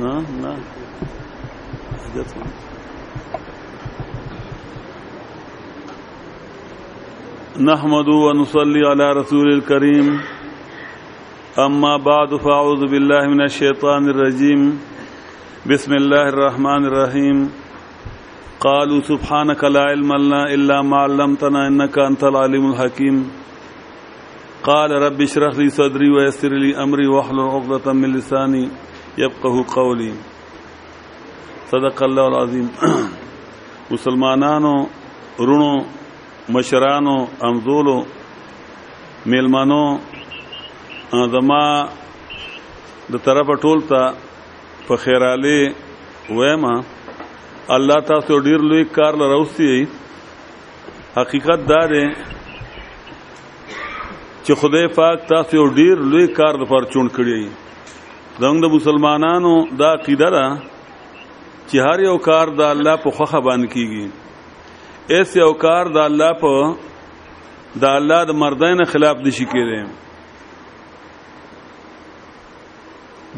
No, no. That's one. نحمد ونصلي على رسول الكريم اما بعد فاعوذ بالله من الشيطان الرجيم بسم الله الرحمن الرحيم قالوا سبحانك لا علم لنا الا ما علمتنا انك انت العليم الحكيم قال رب اشرح لي صدري ويسر لي امري واحلل عقدة من لساني يفقه قولي صدق الله العظیم مسلمانانو رونو مشرانو امزولو میلمانو زما د طرفه ټول ته په خیراله وایم الله تاسو ډیر لوی کار لروستي حقیقت دا دی چې خدای پاک تاسو ډیر لوی کار د پر چون کړی زموږ د مسلمانانو دا عقیده ده چې هر یو کار د الله په خوخه باندې کیږي ایس یو کار د الله په د الله د مردین خلاف نشي کېږي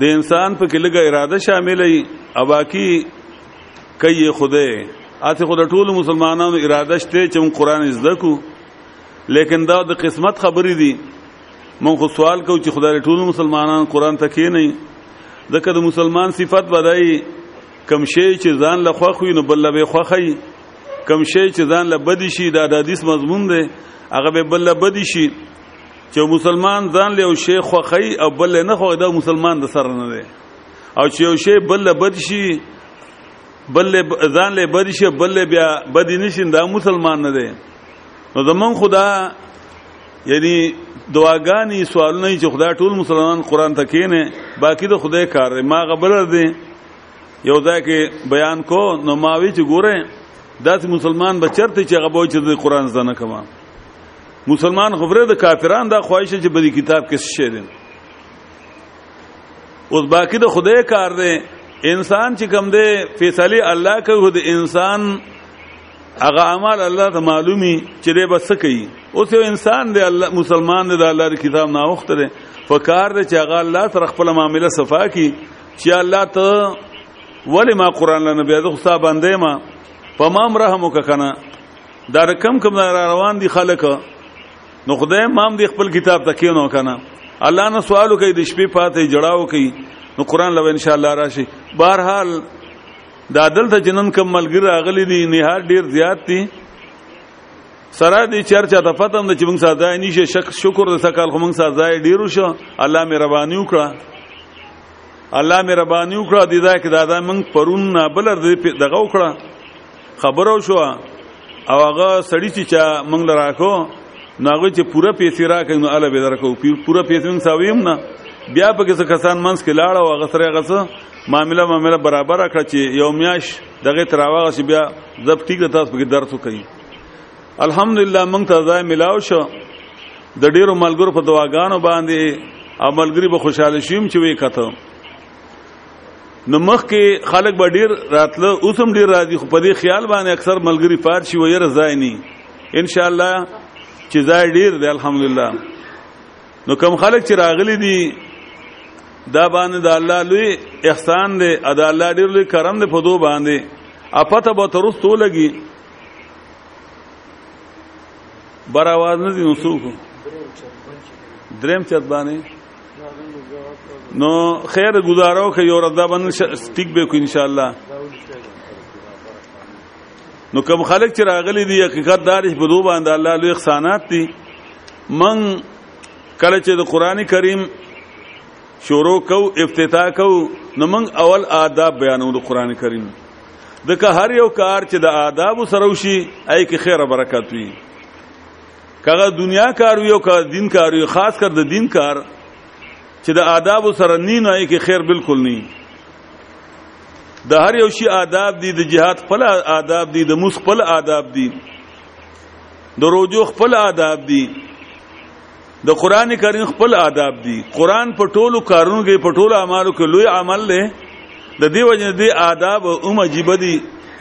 د انسان په کې لګه اراده شاملې او باقی کوي خدای اته خدای ټول مسلمانانو اراده شته چې موږ قران زده کو لیکن دا د قسمت خبرې دي موږ خو سوال کوو چې خدای ټول مسلمانان قران ته کې نه ځکه د مسلمان صفت بدای کم شی چې ځان له خوخ وي نو بل به خوخی کم شی چې ځان له بدی شي دا د حدیث مضمون دی هغه به بل بدی شي چې مسلمان ځان له شیخ خوخی او بل نه خو دا مسلمان د سر نه دی او چې یو شی بل بد شي بل ځان له بد شي بل بیا بد نشي دا مسلمان نه دی نو زمون خدا یعنی دعاګانی سوالونه چې خدا ټول مسلمان قران ته کینه باقی د خدای کار دی ما غبل دی یو ځای کې بیان کو نو ماوی چې ګوره داس مسلمان بچرته چې غبو چې د قران زنه کما مسلمان خبره د کافران دا خواهش چې په دې کتاب کې څه دي اوس باقی د خدای کار دی انسان چې کوم دی فیصله الله کوي د انسان هغه اعمال الله ته معلومي چې دی بس کوي اوس یو انسان دی الله مسلمان دی د الله کتاب نه وخت دی فکار دی چې هغه الله سره خپل معاملې صفا کی چې الله ته ولی ما قران لنه بیا د خصاب باندې ما په ما رحم وکړه دا رقم کوم را روان دي خلک نو خدای مام دې خپل کتاب تکینو کنه الله نه سوالو کوي د شپې پاتې جړاو کوي نو قران لو ان شاء الله راشي بهرحال دا دلته جنن کم ملګری راغلي دي نهار ډیر زیات دي سره دي چرچا ته پته هم چې موږ سره ځای نشي شک شکر د سکال خو موږ سره ځای ډیرو شو الله مې ربانی وکړه الله مې ربانی وکړه د ځای کې دادا موږ پرون نه بلر دغه وکړه خبرو شو او هغه سړی چې چا مونږ لراکو ناغه چې پوره پیسې راکې نو اله به درکو پوره پیسې مونږ ساویم نه بیا په کې کسان منځ کې لاړ او هغه سره هغه معاملې معاملې برابر کړ چې یو میاش دغه تراواغه چې بیا زب ټیک تاسو په کې درته کوي الحمدلله مونږ ته ځای ملاو شو د ډیرو ملګرو په دواګانو باندې او ملګری به خوشاله شیم چې وې کته نو مخ کې خلک به ډیر راتله اوس هم ډیر راځي خو په دې خیال باندې اکثر ملګری پات شي ویره ځای نه ان شاء الله چې ځای ډیر دی الحمدلله نو کم خلک چې راغلي دي دا باندې د الله لوی احسان دی ادا الله ډیر لوی کرم دی په دوه باندې اپته به ترستو لګي بر आवाज نه دي نو څوک دریم چت باندې نو خیر گزارو که یو ردا بن ټیک به کو ان شاء الله نو کوم خلک چې راغلي دي حقیقت دارش په دوه باندې الله لوی احسانات دي من کله چې د قران کریم شروع کو افتتاح کو نو من اول آداب بیانو د قران کریم دغه هر یو کار چې د آداب سره وشي اي کې خیر برکت وي کغه دنیا کار وی او که دین کار وی خاص کر د دین کار چې د آداب سره نه نه کې خیر بالکل نه د هر یو شی آداب دي د جهاد خپل آداب دي د موس خپل آداب دي د روزو خپل آداب دي د قران کریم خپل آداب دي قران په ټولو کارونو کې په ټولو اعمالو کې لوی عمل دی د دې وجه دي آداب او مجيبه دي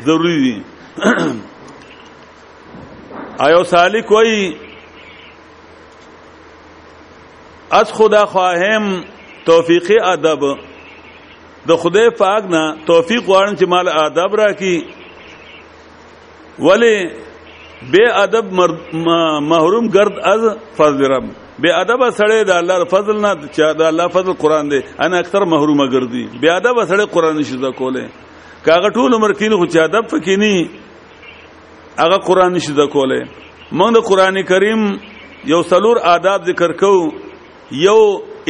ضروری دي ایو سالک وای از خدا خواهم توفیق ادب د خدای پاک نه توفیق غواړم چې مال ادب راکې ولی بے ادب محروم گرد از فضل رب بے ادب سړی د الله فضل نه چې د الله فضل قران دی انا اکثر محرومه ګرځي بے ادب سړی قران نشي زده کوله کاغه ټول عمر کینی خو چې ادب پکې نه هغه قران نشي د کوله موږ د قران کریم یو څلور آداب ذکر کو یو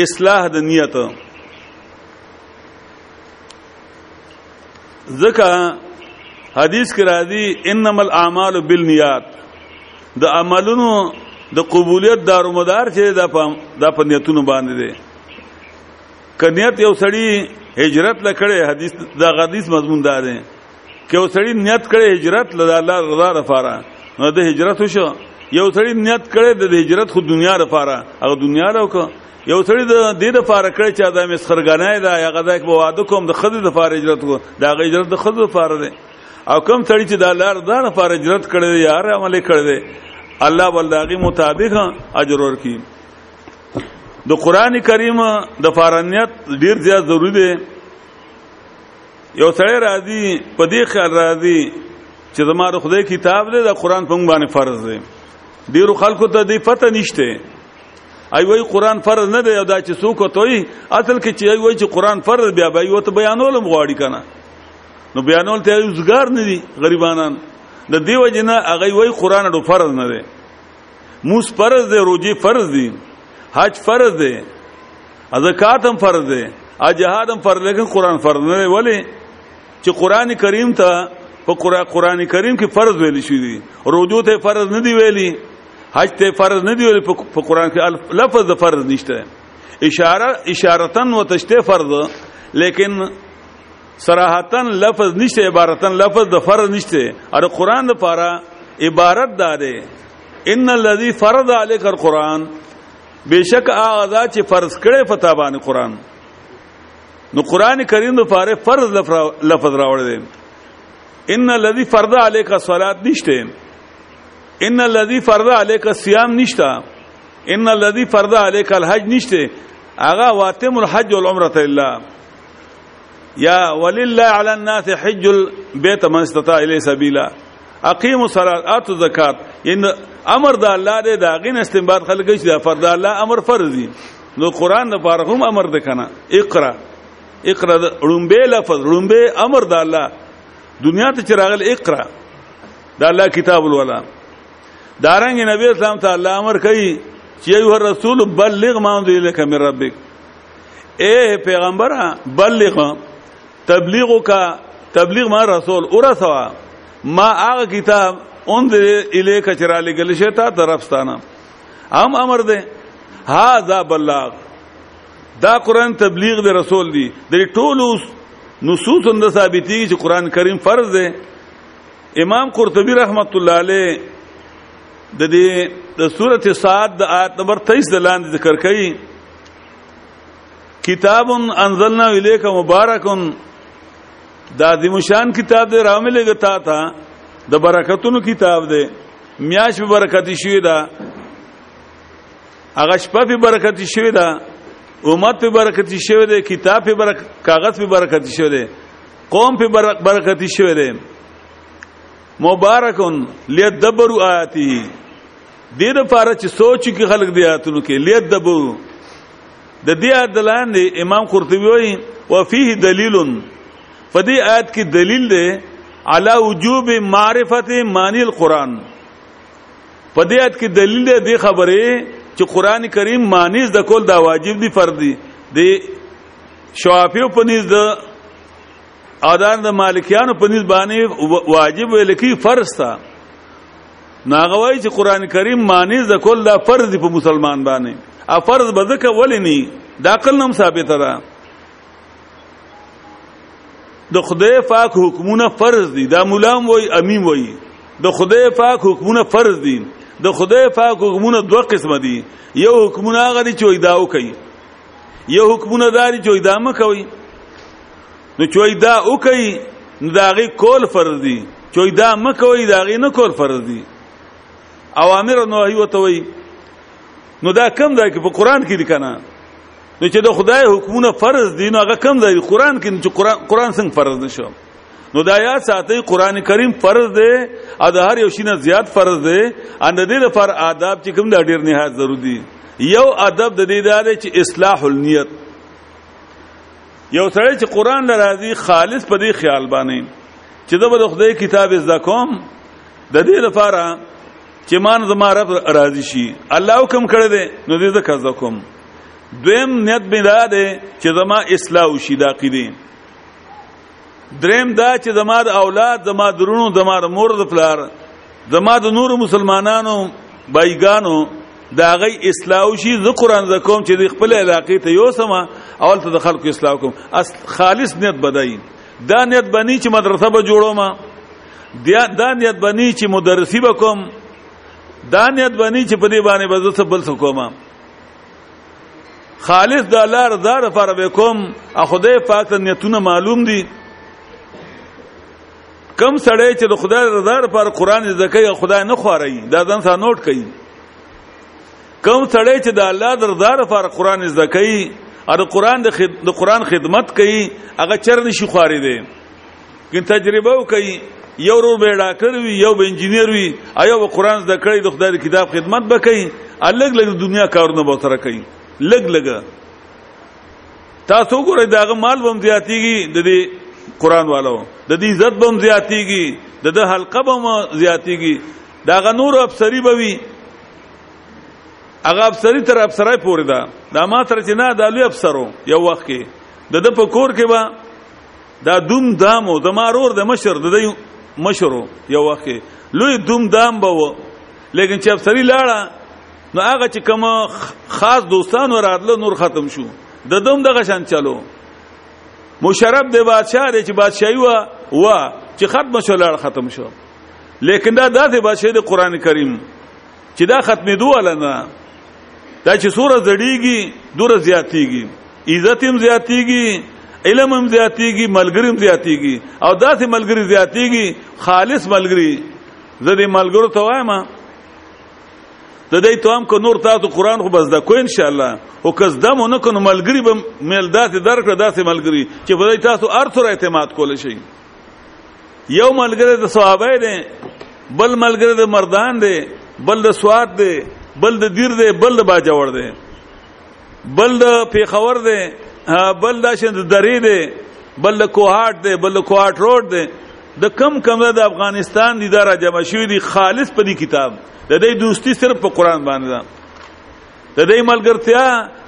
اصلاح د نیت ځکه حدیث کې راځي انما الاعمال بالنیات د عملونو د قبولیت دارومدار چې د د پنیتونو باندې دي کنیت یو سړی هجرت لکړي حدیث دا حدیث مضمون دار دی که یو سړی نیت کړي هجرت له الله رضا لپاره نو د هجرت وشو یو سړی نیت کړي د هجرت خو دنیا لپاره هغه دنیا له کو یو سړی د دې لپاره کړي چې د مسخرګنای دا هغه د واده کوم د خدای لپاره هجرت کو دا غي هجرت د خدای لپاره دی او کم سړی چې د الله رضا لپاره هجرت کړي یا هر عمل کړي الله ولداغي مطابق اجر ورکړي د قران کریم د فارنیت ډیر زیات ضروری دی یو سړی راځي په دې خیال راځي چې زماره خدای کتاب دی د قران په مونږ باندې فرض دی ډیرو خلکو ته دې پته نشته ای وای قران فرض نه دی دا چې څوک توي اصل کې چې وای چې قران فرض بیا به یو ته بیانولم غواړي کنه نو بیانول ته یوزګار نه دي غریبانان د دیو جنا هغه وای قران ډو فرض نه دی موس فرض دی روزي فرض دي حج فرض دی زکات هم فرض دی اجهاد هم فرض لیکن قران فرض نه ولی چې قران کریم ته په قران کریم کې فرض ویل شوی دی روزو ته فرض نه دی ویلی حج ته فرض نه دی ویلی په قران کې لفظ د فرض نشته اشاره اشارتن و تشته فرض لیکن صراحتن لفظ نشته عبارتن لفظ د فرض نشته ار قران د پاره عبارت دا ده ان الذي فرض عليك القران بشک اغذا چې فرض کړي په تابان قران نو قران کریم د پاره فرض لفظ راوړل دي ان الذي فرض عليك الصلاه نشته ان الذي فرض عليك الصيام نشته ان الذي فرض عليك الحج نشته اغا واتم الحج والعمره لله یا ولله علی الناس حج البيت من استطاع الیه سبیلا اقیم الصلاه اتو زکات ان امر د الله دی دا غین استنباط خلک چې دا فرض الله امر فرض دی نو قران د پاره هم امر ده کنه اقرا اقرا رومبه لفظ رومبه امر د الله دنیا ته چراغل اقرا د الله کتاب الولا دارنګ نبی اسلام ته الله امر کوي چې ایه رسول بلغ ما انزل الک من ربک اے پیغمبر بلغ تبلیغ کا تبلیغ ما رسول اور سوا ما هغه کتاب انذر الیک چرا لګل شتا درفستانه هم امر ده هاذا بلاغ دا قران تبلیغ د رسول دی د ټولو نصوص اند ثابتي چې قران کریم فرض ده امام قرطبي رحمت الله علیه د دې د سورته صاد د آیت نمبر 23 د لاندې ذکر کړي کتاب انزلنا الیک مبارک دا د مشان کتاب دی راملې غتا تا د برکتونو کتاب دی میاش به برکت شوی دا هغه شپه به برکت شوی دا امت به برکت شوی دی کتاب به برکت کاغذ به برکت شوی دی قوم به برکت شوی دی مبارکون لیدبروا آیاته دې لپاره چې سوچ کې خلک دی آیاتونو کې لید دبو د دې آیت دلان دی امام قرطبي وایي وفيه دلیل په دې آیت کې دلیل دی علی وجوب معرفت معنی القرآن په دې آیت کې دلیل دی د خبرې چې قران کریم معنی د کول دا واجب دی فرض دی د شوافیو په نس د اذان د مالکیانو په نس باندې واجب ویل کی فرض تا ناغوي چې قران کریم معنی ز کول دا فرض په مسلمان باندې ا فرض به ځکه ولې نه دا عقل نم ثابت ده د خدای پاک حکمونه فرض دي دا مولام وای امیم وای د خدای پاک حکمونه فرض دي د خدای پاک حکمونه دوه قسم دي یو حکمونه هغه دي چې داو کوي یو حکمونه داري چې دامه کوي نو چوي دا او کوي نو داغي کول فرض دي چوي دا مکوي داغي نه کول فرض دي اوامر او نواهی وته وي نو دا کم ځای کې په قران کې لیکنه نو چې د خدای حکمونه فرض دي نو هغه کم ځای قران کې چې قران قران څنګه فرض نشو نو دا یا ساتي قران کریم فرض دی او د هر یو شینه زیات فرض دی ان د دې لپاره آداب چې کوم دا ډیر نهایت ضروری دي یو ادب د دې دا دی چې اصلاح النیت یو سړی چې قران لراځي خالص په دې خیال باندې چې زه به د خدای کتاب زده کوم د دې لپاره چې مان زما رب راضي شي الله حکم کړی دی نو دې زه کزا کوم دویم نیت بنا دی چې زما اصلاح وشي د عقیده دریم دا چې زما د اولاد زما درونو زما د مور د پلار زما د نور مسلمانانو بایګانو دا غي اصلاح شي د قران ز کوم چې د خپل علاقې ته یو سما اول ته د خلکو اصلاح کوم اصل خالص نیت بدای دا نیت بنی چې مدرسه به جوړو ما دا نیت بنی چې مدرسي به کوم دا نیت بنی چې په دې باندې به زه بل څه کوم خالص د الله رضا لپاره به کوم خدای پاک ته نیتونه معلوم دي کم سړی چې د خدای رضا لپاره قران زده کوي خدای نه خوري دا ځان سره نوٹ کوي کم سړی چې د الله د رضا لپاره قران زده کوي او د قران د قران خدمت کوي هغه چر نشي خوري دی کې تجربه وکړي یو ورو به ډاکټر وي یو به انجنیر وي ایو به قران زده کړي د خدای کتاب خدمت وکړي الګ لګ دنیا کارونه به سره کوي لګ لګ تاسو ګورئ داغه مال بم زیاتیږي د دې قران والو د دې عزت بم زیاتیږي د د حلقه بم زیاتیږي داغه نور افسری به وي هغه افسری تر افسرای پورې ده دا ما تر چې نه د لوی افسرو یو وخت کې د د په کور کې به دا دوم دامو د مارور د مشر د دی مشرو یو وخت لوی دوم دام به و لیکن چې افسری لاړه نو هغه چې کوم خاص دوستان ورادله نور ختم شو د دوم دغه شان چلو مشرف د بادشاہ دی چې بادشاہي وا وا چې ختم شو لاړ ختم شو لیکن دا داسې بادشاہ د قران کریم چې دا ختمې دوه لنه دا چې سوره زړیږي دوره زیاتیږي عزت هم زیاتیږي علم هم زیاتیږي ملګری هم زیاتیږي او داسې ملګری زیاتیږي خالص ملګری زه دې ملګرو ته وایم د دې ته هم کو نور تاسو قران خو بس دا کو ان شاء الله او کز دم نه کو ملګری به مل داسې درکړه داسې ملګری چې په دې تاسو ارث را اعتماد کول شي یو ملګری د صحابه دی بل ملګری د مردان دی بل د سواد دی بل د دیر دی بل د باجوړ دی بل د پیښور دی بل د شند درې دی بل د کوهاټ دی بل د کوهاټ روډ دی د کم کم د افغانستان د اداره جمع شوې دي خالص په دې کتاب د دې دوستی صرف په قران باندې ده د دې ملګرتیا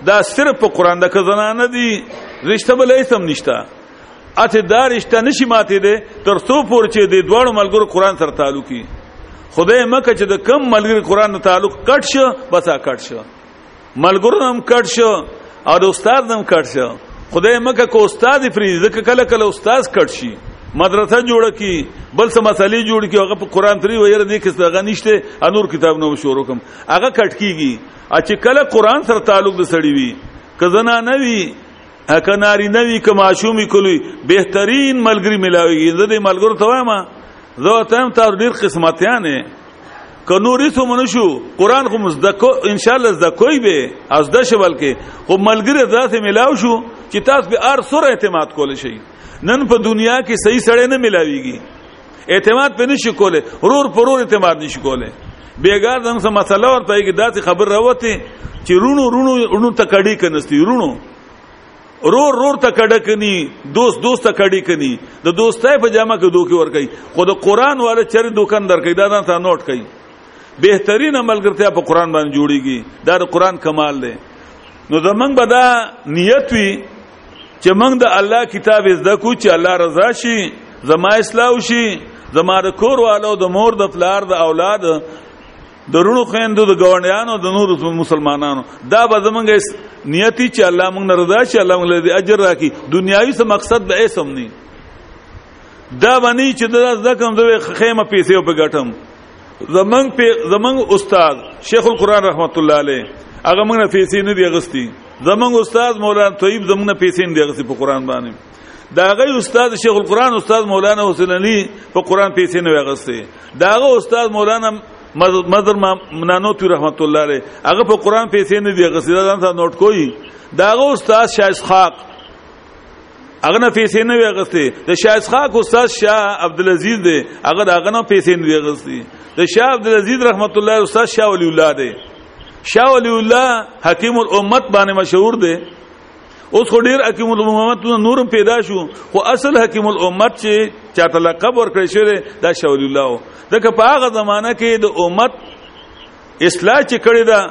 دا صرف په قران د کزنا نه دی رشتہ بل هیڅ هم نشته اته دا رشتہ نشي ماته دي تر څو پور چې د دوړو ملګرو قران سره تعلقي خدای مکه چې د کم ملګری قران ته تعلق کټ شو بس کټ شو ملګرو هم کټ شو او د استاد هم کټ شو خدای مکه کو استاد فری ځکه کله کله استاد کټ شي مدرسه جوړه کی بل څه مسلې جوړ کی هغه په قران تری ویره دي کې څنګه نشته انور کتاب نو شروع کوم هغه کټ کیږي چې کله قران سره تعلق د سړی وي کزنا نه وي هکه ناری نه وي که معشومی کلی بهترین ملګری ملاوي زه دې ملګرو ته وایم زه ته هم تاسو ډیر قسمتیان که نورې سو منشو قران خو مزدکو ان شاء الله زکوي به از د شبل کې خو ملګری ذات ملاو شو چې تاسو به ار سره اعتماد کول شي نن په دنیا کې صحیح سړی نه ملاويږي اعتماد په نشي کوله رور پرور اعتماد نشي کوله بیګار دنه سم مسله ورته کې داسې خبر راوته چې رونو رونو رونو ته کډی کنستی رونو رور رور ته کډه کني دوست دوست ته کډی کني د دوستای په جامه کې دوکي ور کوي خو د قران والا چر دوکان در کوي دا نه ته نوٹ کوي بهترین عملګرتیا په قران باندې جوړیږي دا د قران کمال دی نو زمنګ به دا نیت وي چې موږ د الله کتاب زده کو چې الله رضا شي زما اصلاح شي زما د کور والو د مور د پلار د اولاد د رونو خويندو د ګوندیانو د نور مسلمانانو دا به زمونږ نیتی چې الله موږ رضا شي الله موږ له اجر راکړي دنیاوي څه مقصد به یې سم نه دا باندې چې دا زکم زوی خیمه پیسې په ګټم زمنګ په زمنګ استاد شیخ القران رحمت الله علیه هغه موږ نه پیسې نه دی غستی زمنګ استاد مولانا طیب زموږ نه پیسې نه دی غستی په قران باندې دا غي استاد شیخ القران استاد مولانا حسین علی په قران پیسې نه وغسته دا غي استاد مولانا مدر منانو تو رحمت الله علیه هغه په قران پیسې نه دی غسته دا ځان نوٹ کوی دا غي استاد شایس خاق هغه نه پیسې نه ویغستې د شاه اسحاق استاد شاه عبد العزيز دی هغه هغه نه پیسې نه ویغستې د شاه عبد العزيز رحمت الله استاد شاه ولي الله دی شاه ولي الله حکیم الامت باندې مشهور دی اوس خو ډیر حکیم الامت نور پیدا شو خو اصل حکیم الامت چې چاته لقب ورکړی شوی دا شاه ولي الله دغه په هغه زمانہ کې د امت اصلاح چې کړی دا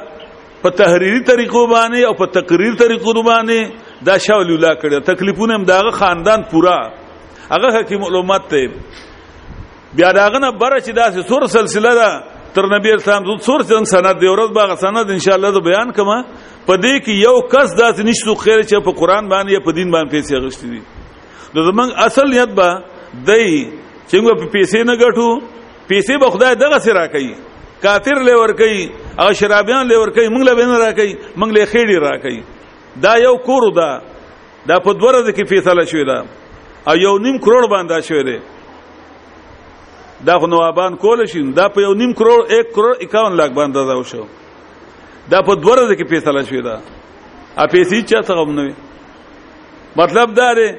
په تحریری طریقو باندې او په تقریر طریقو باندې دا شاه ولی الله کړی تکلیفونه هم داغه خاندان پورا هغه حکیم علومات ته بیا داغه نه بره چې دا سور سلسله ده تر نبی اسلام زو څور څنګه سند دی ورځ باغ سند ان شاء الله د بیان کما په دې کې یو کس داس نشو خیر چې په قران باندې یا په دین باندې پیسې غشتي دي د زمنګ اصل نیت به دی چې موږ په پیسې نه ګټو پیسې به خدای دغه سره کوي کافر له ور کوي او شرابيان له ور کوي موږ له بین را کوي موږ له خېړي را کوي دا یو کور ده دا په دوه ورځې کې فیصله شوې ده او یو نیم کروڑ باندې شوې ده دا خو نوابان کول شي دا په یو نیم کروڑ 1 کروڑ 51 لک باندې دا وشو دا په دوه ورځې کې فیصله شوې ده ا پیسې چا څنګه ومنوي مطلب دا دی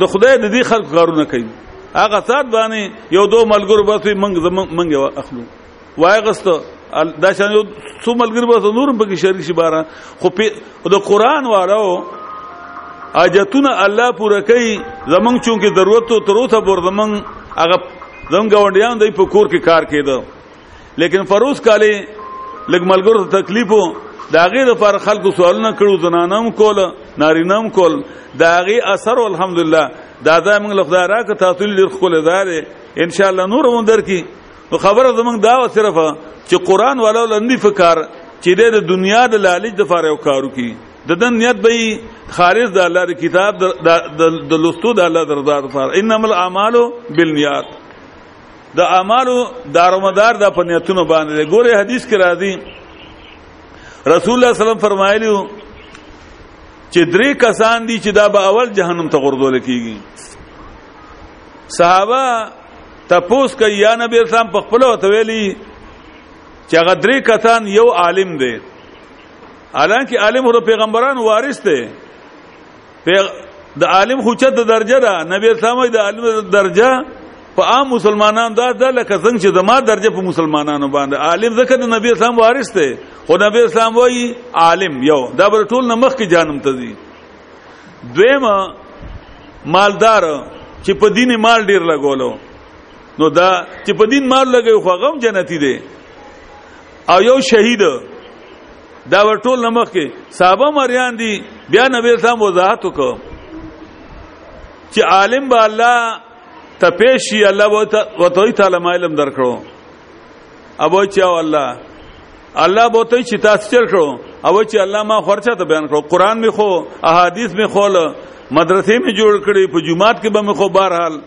د خدای د دې خلکو کارونه کوي هغه سات باندې یو دوه ملګرو بس منګ منګ اخلو وایغست دا شان یو څو ملګری بس نورم پکې شریک شي بارا خو په د قران وارو اجتون الله پوره کوي زمنګ چونکه ضرورت تر اوسه بر زمنګ هغه زمنګ غونډیان دی په کور کې کار کېده لیکن فروز کالی لګ ملګرو ته تکلیف وو دا غي د فار خلکو سوالونه کړو زنانم کول نارینم کول دا غي اثر الحمدلله دا دا موږ له خدای راکه تاسو لر خپل دار ان شاء الله نور مون درکې نو خبره زمونږ دا و صرف چې قران والو لندې فکر چې د دنیا د لالچ د فار یو کارو کی د دن نیت به خالص د الله کتاب د لستو د الله درزاد فار انما الاعمال بالنیات د اعمالو دارومدار د په نیتونو باندې دی ګوره حدیث کې راځي رسول الله صلی الله علیه وسلم فرمایلیو چې درې کسان دي چې دا به اول جهنم ته غردول کیږي صحابه تپوس کوي یا نبی اسلام په خپل وته ویلي چې هغه درې کسان یو عالم دی الان کې عالم هر پیغمبران وارث دی د عالم خوچت د درجه ده نبی اسلام د عالم درجه په عام مسلمانانو دا ده لکه څنګه چې زما درجه په مسلمانانو باندې عالم ځکه د نبی اسلام وارث دی خو نبی اسلام وایي عالم یو دا بر ټول نه مخ کې جانم ته دی دویم مالدار چې په دین مال ډیر لګولو نو دا چې په دین مال لګي خو غم جنتی دی او یو شهید دا ټول نمخ کې صحابه مریان دي بیا نبی اسلام وضاحت وکړ چې عالم به الله ته پیشي الله وتعالى تعالی علم درکړو ابو چې الله الله به ته چې تاسو چل کړو او چې الله ما خرچه ته بیان کړو قران می خو احادیث می خو مدرسې می جوړ کړي په جمعات کې به می خو بهرحال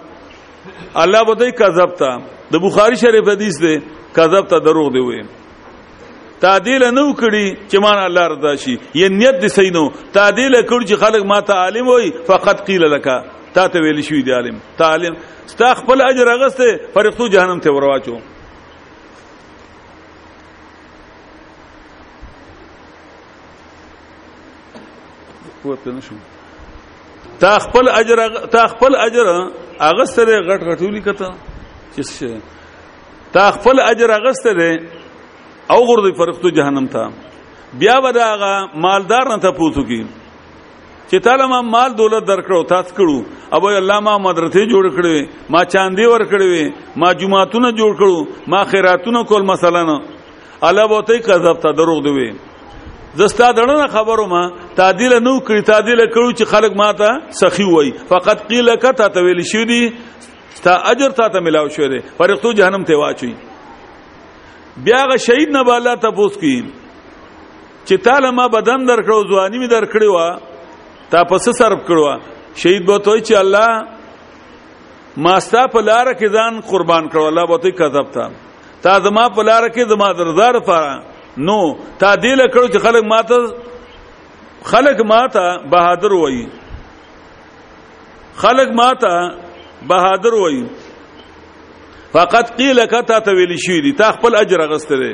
الله به ته کذب تا د بخاری شریف حدیث دی کذب تا دروغ دی وي تعدیل نه وکړي چې مان الله رضا شي یې نیت دې صحیح نو تعدیل کړ چې خلک ما ته عالم وي فقط قیل لك تا ته ویل شوی دی عالم تعلم ستا خپل اجر غسته فرښتو جهنم ته ورواچو پوه پنه شو تا خپل اجر تا خپل اجر اغه سره غټ غټولی کته چې تا خپل اجر اغسته دی او غردي فرښتو جهنم ته بیا وداغه مالدار نه تاسو کی چې تعالی ما مال دولت درکړو تاسو کړو ابو الله ما مدرسې جوړ کړې ما چاندي ور کړې ما جمعهتون جوړ کړو ما خیراتونه کول مثلا الله بوته کذب ته دروغ دی زستا دړنه خبرو ما تعدیل نو کړی تعدیل کړو چې خلک ماته سخی وای فقط قیل کته ته ویل شو دی ستا اجر تا ته ملاو شوی دی فرښتو جهنم ته واچوي بیا غ شهید نه بالا تاسو کی چې تعالی ما بدن درکړو ځواني می درکړې وا تا پس صرف کړو شهید به توي چې الله ما ستا په لار کې ځان قربان کړو الله به توي کذب تا تا زما په لار کې زما درزار فارا نو تا دې لکړو چې خلک ماته خلک ماته بهادر وایي خلق ماته بهادر وای فقط قیل کته ته ویل شي دي تا خپل اجر غسته دي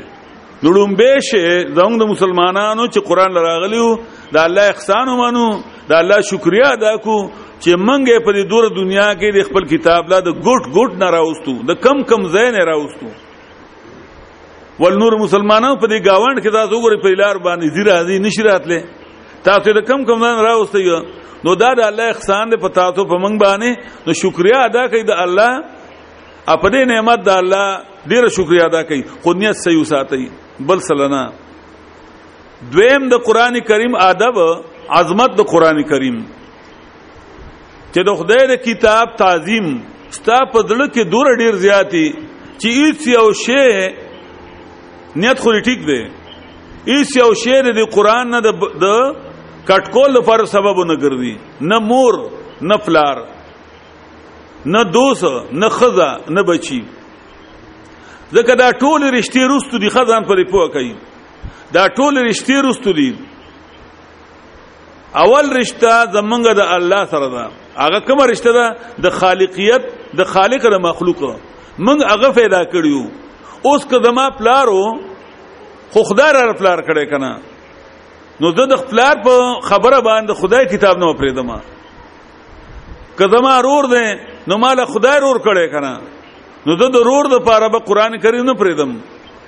نړم به شي زموږ د مسلمانانو چې قران لراغلیو د الله احسان ومنو د الله شکریا ادا کو چې منګه په دې دور دنیا کې د خپل کتاب لا د ګټ ګټ نه راوستو د کم کم ځای نه راوستو ول نور مسلمانانو په دې گاوند کې دا زوګره په لار باندې زیرا دي نشراتله تاسو د کم کم نه راوستي نو دا د الله احسان دی په تاسو په منګ باندې نو شکریا ادا کړئ د الله په دې نعمت د الله ډیره شکریا ادا کړئ خو نیت صحیح وساتئ بل سلنا دویم د قران کریم ادب عظمت د قران کریم چې د خدای د کتاب تعظیم ستا په دل کې دور ډیر زیاتی چې هیڅ یو شی نیت خو ټیک دی ایس یو شعر دی قران نه د کټکول لپاره سبب نه ګرځي نه مور نه فلار نه دوس نه خزا نه بچي ځکه دا ټول رښتې رستو دي خزان پر پوه کوي دا ټول رښتې رستو دي اول رشتہ زمونږ د الله سره ده هغه کومه رشتہ ده د خالقیت د خالق د مخلوق مونږ هغه پیدا کړیو اوس که زما پلارو خو خدای را پلار کړي کنه نو زه د پلار په خبره باندې خدای کتاب نه پرېدم که زما رور ده نو مال خدای رور کړي کنه نو زه د رور د پاره به قران کریم نه پرېدم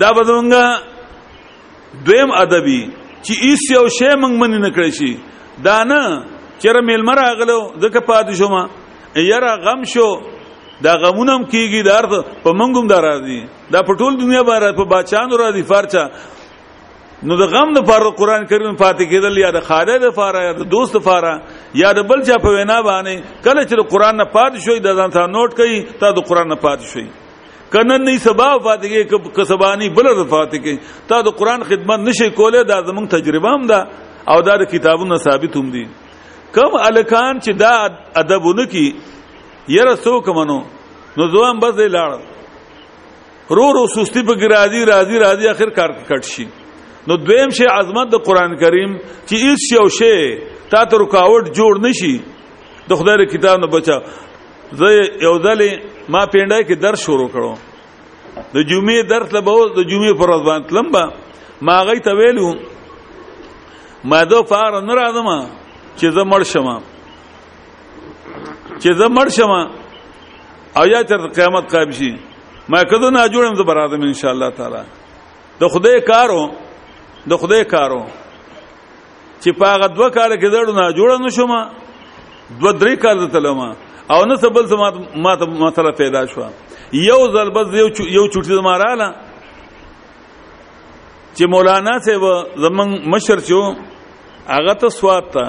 دا بدونګه دویم ادبي چې ایس یو شی مونږ منی نه کړی شي دا نه چیرې میلمر اغلو ځکه پاتې شوم یاره غم شو دا غمونم کیږي دا ارته په منګم دا راځي دا په ټول دنیا باندې په بچانو راځي فارچا نو د غم د فار قرآن کریم فاتح کېدل یا د خاله د فار یا د دوست فار یا د بل چا په وینا باندې کله چې قرآن نه پات شوی د ځان ته نوٹ کړي ته د قرآن نه پات شوی کنه نه سبا فاتګه ک کسبانی بل د فاتګه تا د قران خدمت نشي کوله دا زمون تجربه هم ده او دا د کتابونو ثابت هم دي کم الکان چې دا ادبونه کی یره سو کمنو نو ځوان بس دی لاړ رو رو سستی په راضی راضی راضی اخر کار کټ شي نو دویم شی عظمت د قران کریم چې هیڅ یو شی تا ته رکاوټ جوړ نشي د خدای کتاب نه بچا زه یو ځل ما پینډای کې درس شروع کړو د جمعې درس له به د جمعې پر ورځ باندې تلم با ما غي ته ویلو ما دو فار نه راځم چې زه مړ شم چې زه مړ شم او یا تر قیامت قائم شي ما کده نه جوړم زه برادم ان شاء الله تعالی د خدای کارو د خدای کارو چې په هغه دوه کال کې زړه نه جوړ نه شوم دوه درې کال ته تلم او نه سبل سم ما ته مسله پیدا شو یو ځل بس یو یو چټي زما رااله چې مولانا صاحب زمون مشر چو هغه ته سواد ته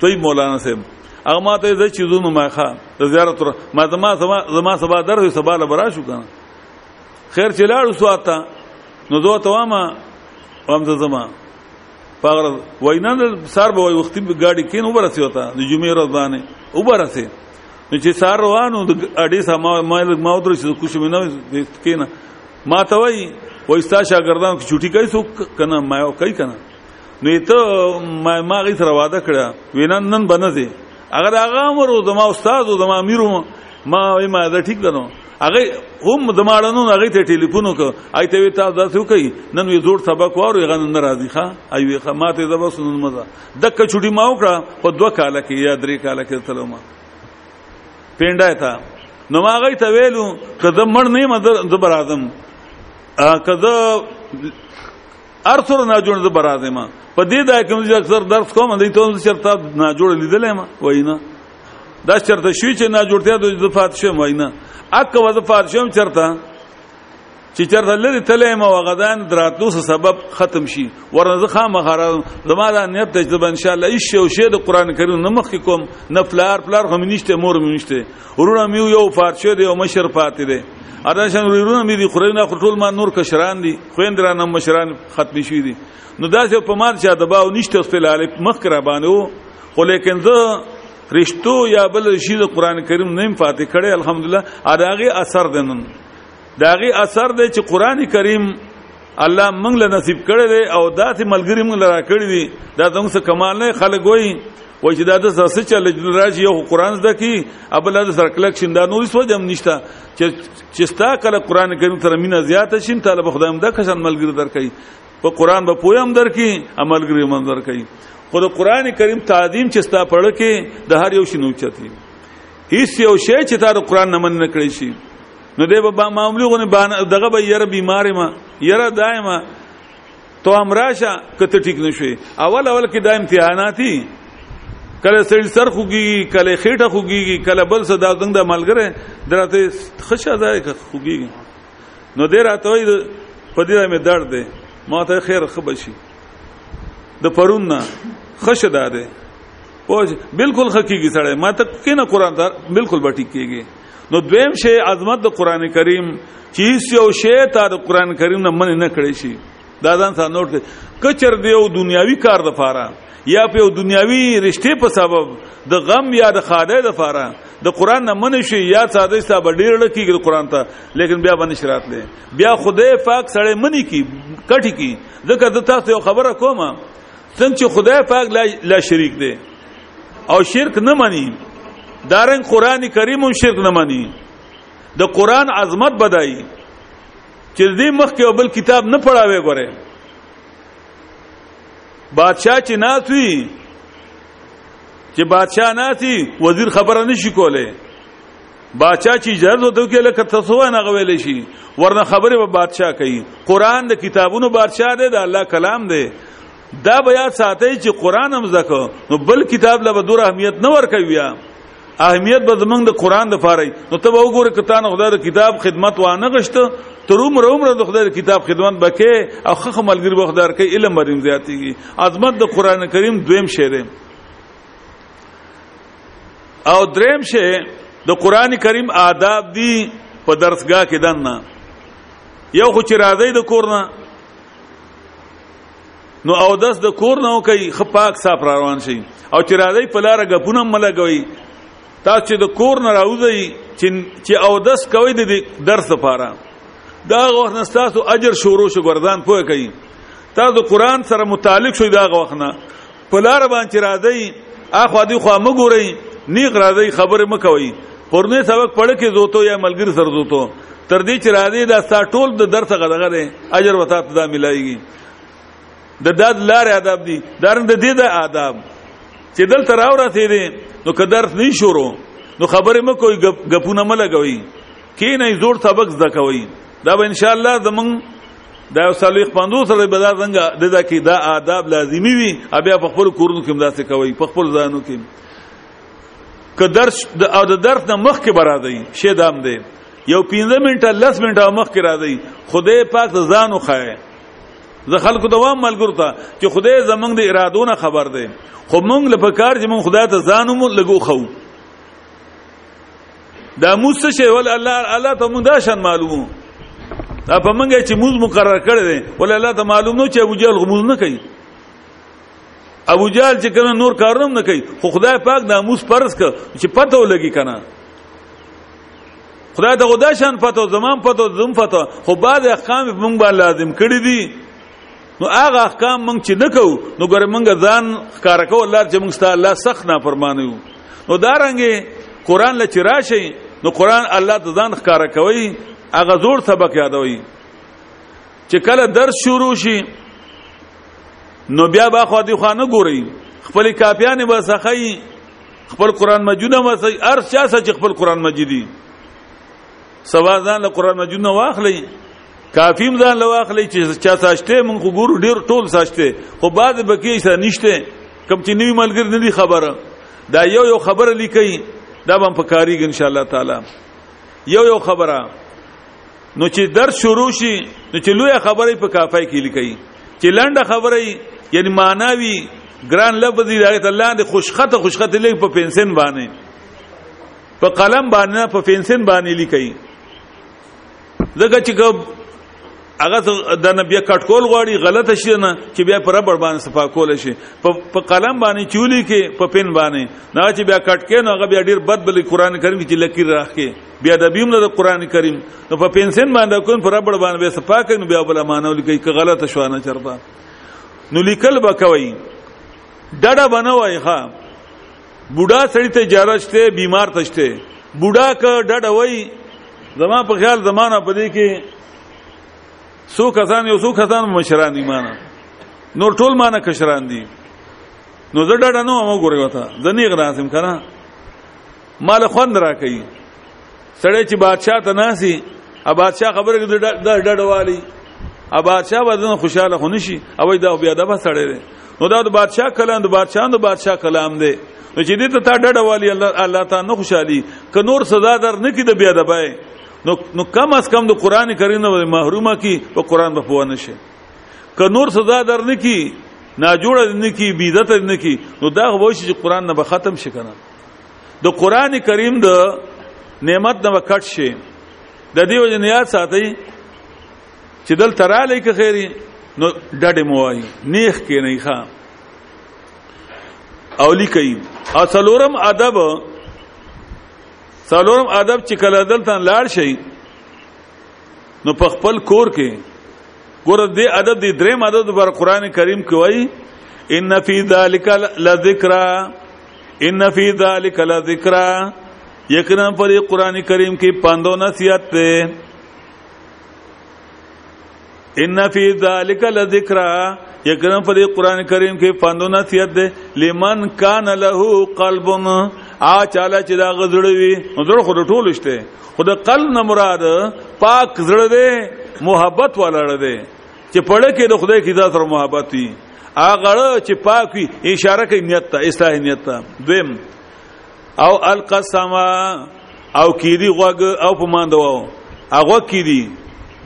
توی مولانا صاحب هغه ما ته د چیزونو ماخه د زیارت ما زما زما سبا درو سبا له برا شو کنه خیر چې لاړو سواد ته نو دوه توامه وام زما پاغره وینا د سار به وختي ګاډي کین وبرسي وتا د جمعې ورځ باندې وبرسي نو چې سار روانو د اډې سم ما ما درو چې کوشش مې نه کینا ما ته وای وایستا شاګردان کې چټي کوي څوک کنه ما یو کوي کنه نو ته ما ما غي سره وعده کړه وینا نن بنځي هغه د هغه امر او د ما استاد او د ما امیر ما ما دا ټیک دنو هغه هم د ماړنو هغه ته ټلیفون وکړ آی ته تا دا څه کوي نن وی زوړ سبق واره هغه نن راځي ښا ایو ښا ماته دا بس نن مزه د کچوډي ما وکړه په دوه کال کې یا درې کال کې تلوما پینډای تا نو ما هغه ته ویلو کده مړ نه مدر د برادم کده ارثر نه جوړ د برازه ما په دې دا کوم چې اکثر درس کوم د ته چرته نه جوړ لیدلې ما وینا دا چرته شوی چې نه جوړته د زفات شوم وینا اک و زفات شوم چرته چې چرته لري تلې ما وغدان دراتلو سبب ختم شي ورنه خا مخاره زما دا نیت تجربه ان شاء الله ایش او شه د قران کریم نمخ کوم نه فلار فلار هم نشته مور هم نشته ورونه میو یو فارشه دی او مشر پاتې دی ادا شان ورونه می دی خورینه خټول ما نور کشران دی خوین درانه مشران ختم شوی دی نو داسې په مار چا دبا او نشته خپل علی مخ کرا باندې خو لیکن زه رښتو یا بل شی د قران کریم نیم فاتح کړي الحمدلله اداغه اثر دنن داغي اثر دی چې قران کریم الله موږ له نصیب کړی دی او داسې ملګری موږ لرا کړی دی دا څنګه څه کمال نه خلک وایي و چې دا د ساسه چل راځي یو قران زده کی ابل د سر کلک شین دا نور سو جام نشته چې چې ستا کله قران کریم تر مینه زیات شین طالب خدای هم دا کسان ملګری درکې په قران به پویم درکې عملګری هم درکې خو د قران کریم تعظیم چې ستا پړ کې د هر یو شنو چتی هیڅ یو شی چې تا د قران نه من نه کړی شي نو دی به معمولی غونې دغه به یره بیمارې ما یره دایمه تو هم راشه کته ټیک نشوي اول اول کې دا امتحاناتي کله سړی سر خوږي کله خېټه خوږي کله بل څه دا څنګه د ملګری دراته خشه ده خوږي نو دې راته وي په دې مې درد دی ما ته خیر خبر شي د پرون نه خشه ده ده پوه بالکل خکېږي سړی ما ته کینه قران ته بالکل بټی کېږي نو دویم شی عظمت د قران کریم چې یو شی ته د قران کریم نه منې نه کړی شي دا ځان سره نوٹ کړي کچر دی او دنیاوی کار د فاره یا په یو دنیاوی رشته په سبب د غم یا د خاده د فاره د قران نه منې شي یا ساده صاحب ډیر لکیږي د قران ته لیکن بیا باندې شرات لې بیا خدای پاک سره منی کی کټی کی ځکه د تاسو خبره کومه څنګه چې خدای پاک لا, لا شریک دی او شرک نه مانی دارنګ قران کریم هم شرک نه مانی د دا قران عظمت بدای چې دې مخ کې بل کتاب نه پڑھاوي غره بادشاہ چې ناسوي چې بادشاہ ناسي وزیر خبره نشي کوله بادشاہ چې اجازه ورته وکړي لکه تاسو نه غوېل شي ورنه خبره به بادشاہ کوي قران د کتابونو بادشاہ دی د الله کلام دی دا بیا ساتي چې قران هم زکه نو بل کتاب له بدور اهمیت نه ورکوي اهمیت به زمنګ د قران د فارای نو ته به وګوره کته نه خدای د کتاب خدمت و نه غشت تر عمر عمر د خدای د کتاب خدمت بکې او خخ ملګری به خدای کې علم بریم زیاتیږي عظمت د قران کریم دویم شعر او دریم شی د قران کریم آداب دی په درسګه کې دنه یو خو چې راځي د کورنا نو او داس د کور نه کوي خپاک صاف روان شي او چې راځي په لار غپونه ملګوي تاسو چې د کور نه راوځي چې او داس کوي د درس لپاره دا وخت نه تاسو اجر شروع شو ګردان پوه کوي تاسو قران سره متعلق شوي دا وخت نه په لار باندې راځي اخو دی خو مګورئ نیغ راځي خبره مکوي پرونه سبق پړ کې زوتو یا ملګر سر زوتو تر دې چې راځي دا ستا ټول د درس غدغه دی اجر وتا ته دا ملایږي د داد لار آداب دي درن د دې د آداب چې دل تر اور ته دي نو که درس نه شروع نو خبره مکوي غپونه ملګوي کې نه زور سبق زکوي دا به ان شاء الله زمون دا یو سلیق پندو سره به دا څنګه د دا کې دا آداب لازمی وي بیا په خپل کورونو کې مداسه کوي په خپل ځانو کې که درس د او د درس نه مخ کې برا دی شه دام دی یو 15 منټه 10 منټه مخ کې را دی خدای پاک ځان وخایي زه خلکو ته وام ملګر ته چې خدای زمنګ د ارادو نه خبر دی خو مونږ لپاره کار چې مونږ خدای ته ځانو مو لګو خو دا موس شي ول الله الله ته مونږ دا شان معلومو دا په منګه چې موز مقرر کړی دی ول الله ته معلوم نو چې ابو جهل غموز نه کوي ابو جهل چې کنه نور کارونه نه کوي خو خدای پاک دا موس پرس ک چې پته ولګي کنه خدای ته خدای شان پته زمان پته زم پته خو بعد احکام مونږ باندې لازم کړی دي نو هغه احکام مونږ چې نکو نو ګره مونږ ځان ښکار کو الله چې مونږ ستاسو الله سخت نه فرمانه یو نو دارنګي قران لچ راشي نو قران الله د ځان ښکار کوي هغه زور سبق یادوي چې کله درس شروع شي نو بیا با خو دی خانه ګوري خپل کاپیانه به سخی خپل قران مجید هم سخی ار چا سچ خپل قران مجیدی سوازان له قران مجید نو واخلي کافیم ځان لواخلې چې چا ساشته مونږ ګورو ډیر ټول ساشته خو بعد بکی سا نشته کم چې نیو ملګر نه دی خبره دا یو یو خبره لیکي دا به په کاریږي ان شاء الله تعالی یو یو خبره نو چې درس شروع شي نو چې لوی خبره په کافای کې لیکي چې لنډه خبره یعنی معناوي ګران لفظ دی راغت الله د خوشخته خوشخته لیک په پنسن باندې په قلم باندې په پنسن باندې لیکي ځکه چې هغه د نبی کټکول غواړي غلطه شي نه چې بیا پر ربر باندې صفا کول شي په قلم باندې چولی کې په پن باندې نه چې بیا کټ کې نو هغه بیا ډیر بد بلی قران کریم کې لکیر راخې بیا د بیم له قران کریم نو په پنسن باندې کوم پر ربر باندې صفا کوي بیا بل مانو لیکي که غلطه شو نه چرته نو لیکل بکوي ډډه بنوي ښا بوډا سړی ته اجازه شته بیمار ته شته بوډا ک ډډ وای زما په خیال زمانہ په دې کې سو کسان یو سو کسان مشران دي معنا نور ټول معنا کشران دي نو زه ډډ نه مو ګورې وتا د نیغ راسم کنه مال خوند را کوي سړی چې بادشاہ ته ناسي ا بادشاہ خبره کې د ډډوالي ا بادشاہ بدن خوشاله خونی شي او دا بیا د بسړی دی نو دا د بادشاہ کلام د بادشاہ د بادشاہ کلام دی نو چې دې ته تا ډډوالي الله الله تعالی نه خوشحالي ک نور سزا در نه کی د بیا د بای نو نو کم از کم د قران کریم نه محرومه کی په قران به پوه نشي ک نور سزا در نه کی نا جوړه نه کی بیزت نه کی نو دا وایي چې قران نه به ختم شي کنه د قران کریم د نعمت نه وکټ شي د دې وجه نه یاد ساتي چې دل تراله کې خیری نو ډډه موای نیخ کې نه ښه او لیکي او څلورم ادب څلورم ادب چې کله دلته لاړ شي نو په خپل کور کې ګور دې عدد دې درې مدد پر قران کریم کې وایي ان فی ذلک لذکر ان فی ذلک لذکر یقینا پر قران کریم کې پاندو نصیحت ته ان فی ذلک لذکر یقینا پر قران کریم کې پاندو نصیحت ده لمن کان له قلب آ چاله چې دا غزړوي نظر خو ټول شته خو د قلب نه مراد پاک زړه دی محبت ولړ دی چې پړه کې د خدای کی ذات سره محبت وي اغړه چې پاک وي اشاره کوي نیت ته اصلاح نیت ته دویم او القسم او کیدی غوګ او پماند وو هغه کیدی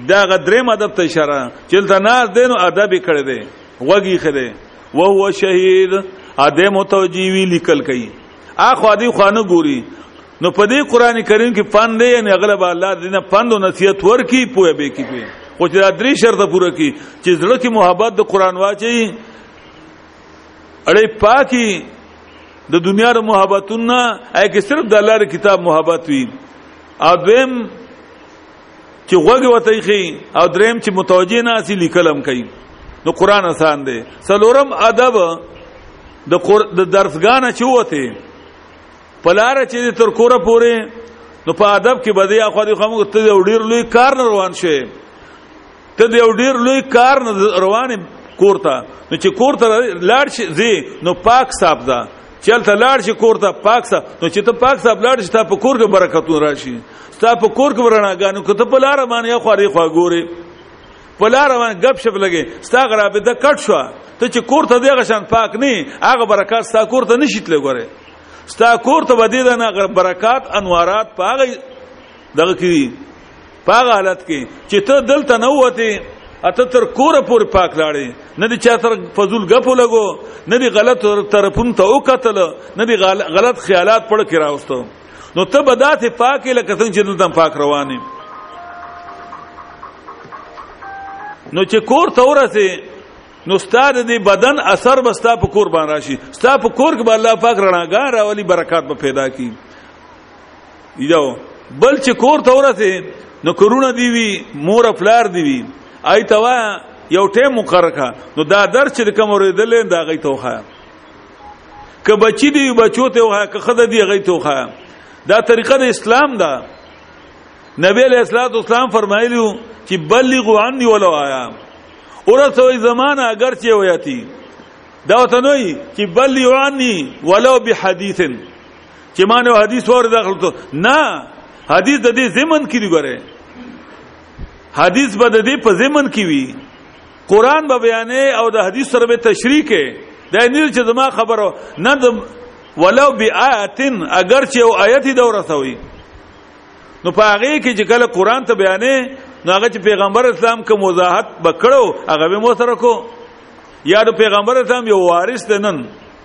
دا غدرې مدب ته اشاره چلته ناز دینو ادب کړی دی غوګی خره وهو شهید ا دې متوجی وی لیکل کئ اخو دې خوانه ګوري نو په دې قران کریم کې پند دی یعنی اغلب الله دینه پند او نصیحت ورکی پوهه به کی پی خو چې دا درې شرط پوره کی چې زړه کې محبت د قران واچي اړې پاکي د دنیا د محبتونه اې کې صرف د الله کتاب محبت وي او دویم چې غوږ وته خي او دریم چې متوجه نه اسی لیکلم کوي نو قران آسان دی سلورم ادب د د درسګان چوته پلار چې تر کوره پورې نو په ادب کې بده اخو دي خمو ته ډیر لوی کار روان شي ته د یو ډیر لوی کار روانه کورته نو چې کورته لاړ شي زی نو پاک صاحب ده چلته لاړ شي کورته پاک صاحب نو چې ته پاک صاحب لاړ شي ته په کور کې برکتونه راشي ته په کور کې ورناګانو کته په لار باندې خواري خوا ګوري په لار باندې غب شپ لګي ستا غرابه د کټ شو ته چې کور ته دغه شان پاک نه هغه برکات ستا کور ته نشیت لګوري ستا کور ته بدی نه برکات انوارات پاغه دغه کی په حالت کې چې ته دلته نه وته اته تر کوره پور پاک لاړې نه دي چا تر فضول غپو لګو نه دي غلط طرفون ته او قتل نه دي غلط خیالات پړ کې راوستو نو ته به داسې پاک لکه څنګه چې دلته پاک روانې نو چې کور ته ورسې نو ستاد دې بدن اثر بستا په کور باندې راشي ستا په کور کې به الله پاک رڼاګار او برکات به پیدا کړي یو بل چې کور ته ورته نو کورونه دی وی مور پلار دی وی آی توا یو ټیم مقرره کا نو دا در چې کوم ورېدل دا غي توخه که بچی دی بچو ته وه که خد دی غي توخه دا طریقه د اسلام ده نبی علیہ الصلوۃ والسلام فرمایلیو چې بلغوا عني ولو آیا ورته زمانہ اگر چې ویاتی دا وته نوې چې بلغوا عني ولو بحدیث چې ما نو حدیث ور داخل کو نه حدیث د دې زمن کې دی ګره حدیث به د دې په زمن کې وي قران به بیانې او د حدیث سره به تشریح کې دا نه چې زما خبره نه د ولو بیاتن اگر چې او آیت دی ورسوي نو په هغه کې چې کله قران ته بیانې نو هغه چې پیغمبر اسلام کوم وضاحت بکړو هغه به مو سره کو یا د پیغمبر اسلام یو وارث دنن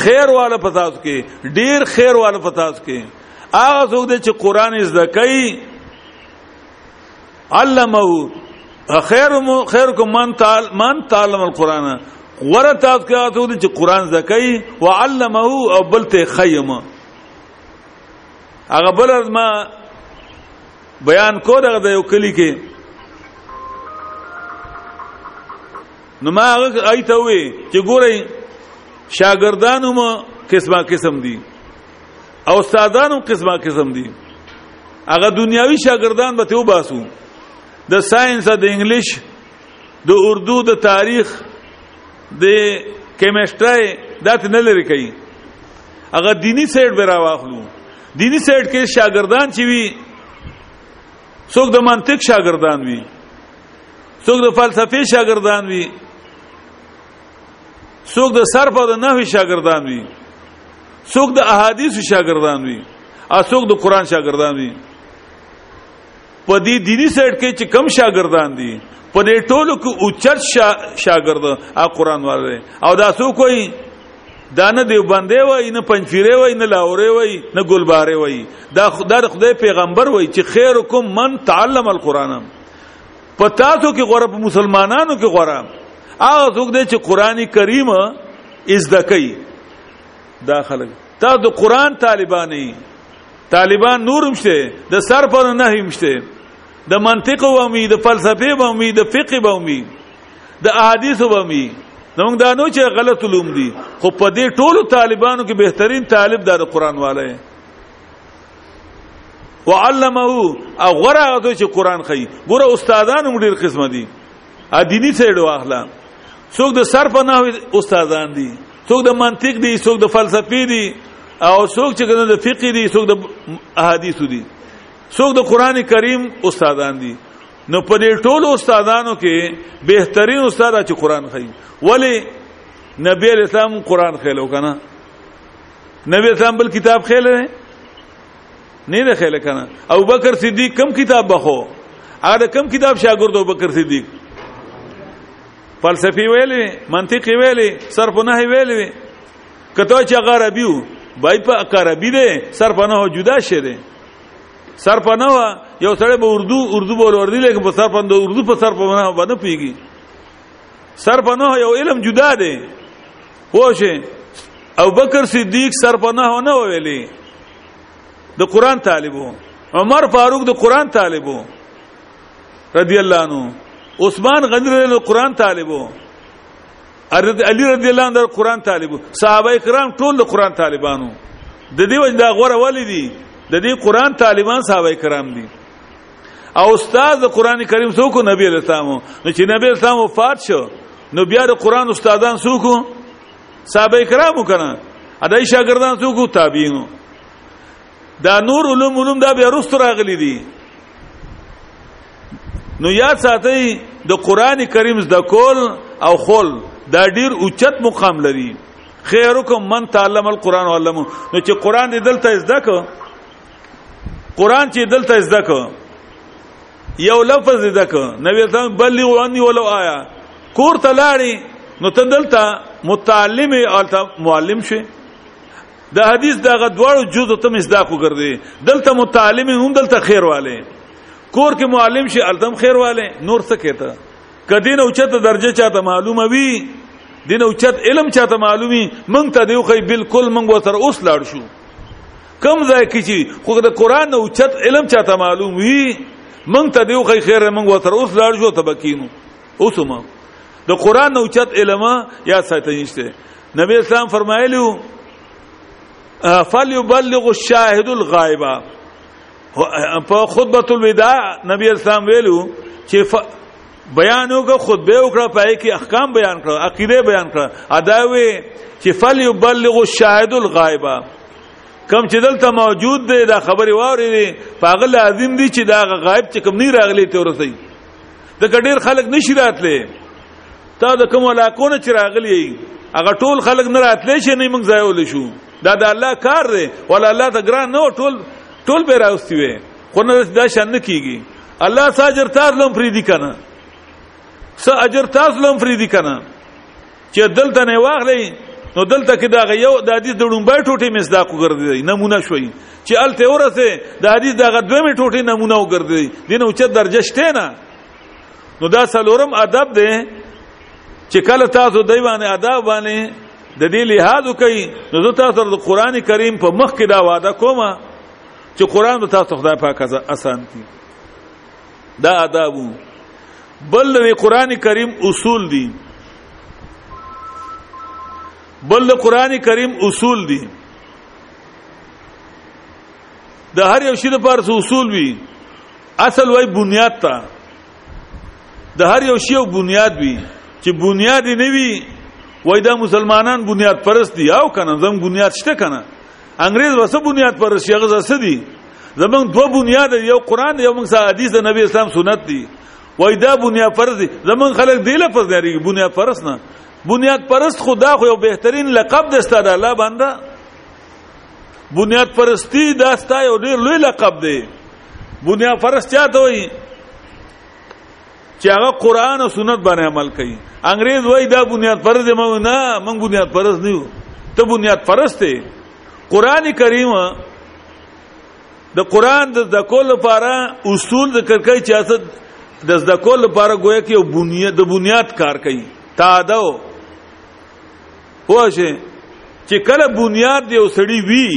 خیر والا پتاس کې ډیر خیر والا پتاس کې هغه څوک دی چې قران زده کوي علمه خیر مو خیر کوم من تعال من تعلم القران غره تاسو کې هغه څوک دی چې قران زده کوي وعلمه او بل ته خیمه هغه بل ما بیان کو دغه د یو کلی کې نو ما هغه ایت وې چې ګورئ شاګردان هم قسمه قسم دي او استادان هم قسمه قسم دي هغه دنیاوی شاګردان به ته وباسو د ساينس د انګلیش د اردو د تاریخ د کیمستري دات نه لري کوي هغه دینی سیټ به راواخلو دینی سیټ کې شاګردان چې وي څوک د منطق شاګردان وي څوک د فلسفي شاګردان وي څوک د صرف او د نحوی شاګردان وي څوک د احادیث شاګردان وي او څوک د قران شاګردان وي په دې دینی سایت کې چې کم شاګردان دي په دې ټولو کې اوچت شاګرد او قران والے او دا څوک وي دا نه دیوبندې وای نه پنځپیرې وای نه لاورې وای نه ګلبارې وای دا خدای خدای پیغمبر وای چې خیرکم من تعلم القرآن په تاسو کې غره په مسلمانانو کې غره هغه څوک دی چې قرآني کریم از دکې داخله تا د قرآن طالبانی طالبان نورم شته د سر پر نه همشته د منطق او امید د فلسفه او امید د فقه او امید د احادیث وبمي نو دا نو چې غلط علوم دي خو په دې ټولو طالبانو کې بهترین طالب دا د قران والا دی وعلمه او غره هغه چې قران خي ګوره استادان هم ډیر قسم دي ا دینی سره واخلا څوک د صرف نه استادان دي څوک د منطق دي څوک د فلسفي دي او څوک چې د فقه دي څوک د احادیث دي څوک د قران کریم استادان دي نو په دې ټولو استادانو کې بهترین استاد چې قران خي ولی نبی اسلام قران خېلو کنه نبی اسلام بل کتاب خېل نه نه نه خېل کنه ابو بکر صدیق کم کتاب بخو هغه کم کتاب شاګرد ابو بکر صدیق فلسفي ویلې منطقي ویلې صرف نه ویلې کته چې هغه عربي وای په عربي دي صرف نه جدا شه دي سر په نه وا یو سره به اردو اردو بول وردی لیکن په سر په د اردو په سر په نه باندې پیږي سر په نه یو علم جدا دی پوه او بکر صدیق سر په نه نه ویلي د قران طالبو عمر فاروق د قران طالبو رضی الله عنه عثمان غنی د قران طالبو حضرت علی رضی الله عنه د قران طالب صحابه کرام ټول د قران طالبانو د دې وجه دا غوړه ولې دي د دې قران طالبان صحابه کرام دي او استاد د قران کریم څوک نبی علیہ السلام نو چې نبی علیہ السلام وفات شو نو بیا د قران استادان څوک صحابه کرامو کنه ادای شاګردان څوک تابعینو دا نور علوم علوم دا بیا رست راغلي دي نو یاد ساتئ د قران کریم زده کول او خول دا ډیر اوچت مقام لري خیرکم من تعلم القرآن علمو نو چې قران دې دلته زده کو قران چې دلته زده کو یو لفظ زده کو نبی ته بلغ عني ولو آیا کور ته لاړی نو ته دلته متعلم او معلم شي د حدیث دغه دواړو جزء ته مصداق وګرځي دلته متعلم هم دلته خیر والے کور کې معلم شي التم خیر والے نور څه کېته کدین او چته درجه چاته معلومه وي دین او چت علم چاته معلومي مونږ ته دیو خی بالکل مونږ وتر اوس لاړ شو کم ځای کې چې خو د قران او چت علم چاته معلوم وي مونږ ته دیو خی خیر مونږ وتر اوس لاړ شو تبکینو اوسم د قران نو چت علم یا ساتي نشته نبی اسلام فرمایلیو فليبلغ الشاهد الغائب په خطبه الوداع نبی اسلام ویلو چې بیان وکړه خطبه وکړه پای کې احکام بیان کړه عقیده بیان کړه ادا وی چې فليبلغ الشاهد الغائب کم چې دلته موجود دی دا خبره واره دي پاغه لازم دي چې دا غایب چې کم نه راغلی ته ورسي د ګډیر خلک نشی راتلې تا د کوم علاقو نه چراغلی هغه ټول خلک نه راتلې شي نه موږ ځای ول شو دا د الله کار دی ولا الله ته ګران نه ټول ټول به راوستي وي خو نه دا شان نه کیږي الله ساجر تاسو لم فریدی کنه ساجر تاسو لم فریدی کنه چې دلته نه واغلی نو دلته کې دا یو د حدیث د لومبای ټوټه مصداق وګرځي نمونه شوي چې الته ورسه د حدیث دغه دویمه ټوټه نمونه وګرځي دینه اوچت درجه شته نه نو دا سلورم ادب دی چې کله تاسو دی باندې ادب باندې د دې لحاظ کوي نو زه تاسو د قران کریم په مخ کې دا وعده کوم چې قران تاسو خدای پاک اسان کړي دا آداب بل د قران کریم اصول دي بل د قران کریم اصول دي د هر یو شی لپاره اصول وي اصل وای بنیاد ته د هر یو شی او بنیاد وي چې بنیاد نه وي وای دا مسلمانان بنیاد پرست دي او کنه زم بنیاد شته کنه انګريز وسه بنیاد پر شیخ زسدي زمونږ دوه بنیاد یو قران یو موږ حدیث د نبی اسلام سنت دی وای دا بنیاد فرض دی زمونږ خلک دی لفظ لري بنیاد فرض نه بنیاد پرست خدا خو یو بهترین لقب دی ستاسو الله باندې بنیاد پرستی دا ستاسو یو ډیر لوی لقب دی بنیاد پرست چاته وای چې هغه قران او سنت باندې عمل کوي انګريز وای دا بنیاد پرز دی مو نه موږ بنیاد پرز نه یو ته بنیاد پرز ته قران کریم د قران د ذکر لپاره اصول ذکر کوي چې اسد د ذکر لپاره گویا کې بنیاد د بنیاد کار کوي تادو واشه چې کله بنیاد دی وسړي وی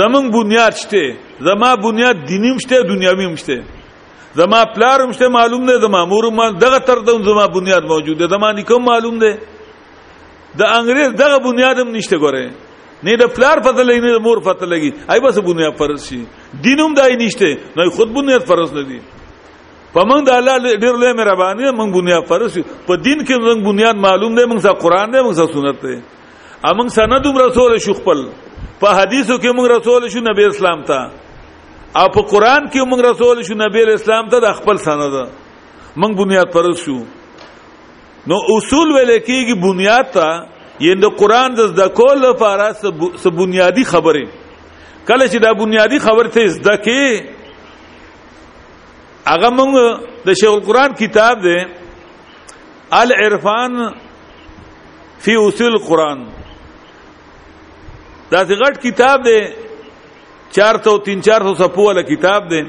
زمون بنیاد شته زما بنیاد دینیم شته دنیاویم شته زما پلار هم شته معلوم دی زما مور هم دغه تر دم زما بنیاد موجود دی زما نیکه معلوم دی د انګريز دغه بنیاد هم نشته ګوره نه د پلار پته لګي نه د مور پته لګي آی بس بنیاد فرض شي دینوم دای نشته نه خود بنیاد فرض نه دي په موږ د الله ډېر لوی مهرباني موږ بنیاد فرض شي په دین کې موږ بنیاد معلوم دی موږ سره قران دی موږ سره سنت دی امنګ سندوم رسول شو خپل په حدیثو کې موږ رسول شو نبی اسلام ته او په قران کې موږ رسول شو نبی اسلام ته د خپل سند موږ بنیاد پر شو نو اصول ویل کېږي بنیاد ته یند قران د زده کول لپاره س بنیادی خبره کله چې دا بنیادی خبره ته زده کې هغه موږ د شیخ القران کتاب دی العرفان فی اصول القران دا غټ کتاب دی 400 3 400 صفحو ولا کتاب دی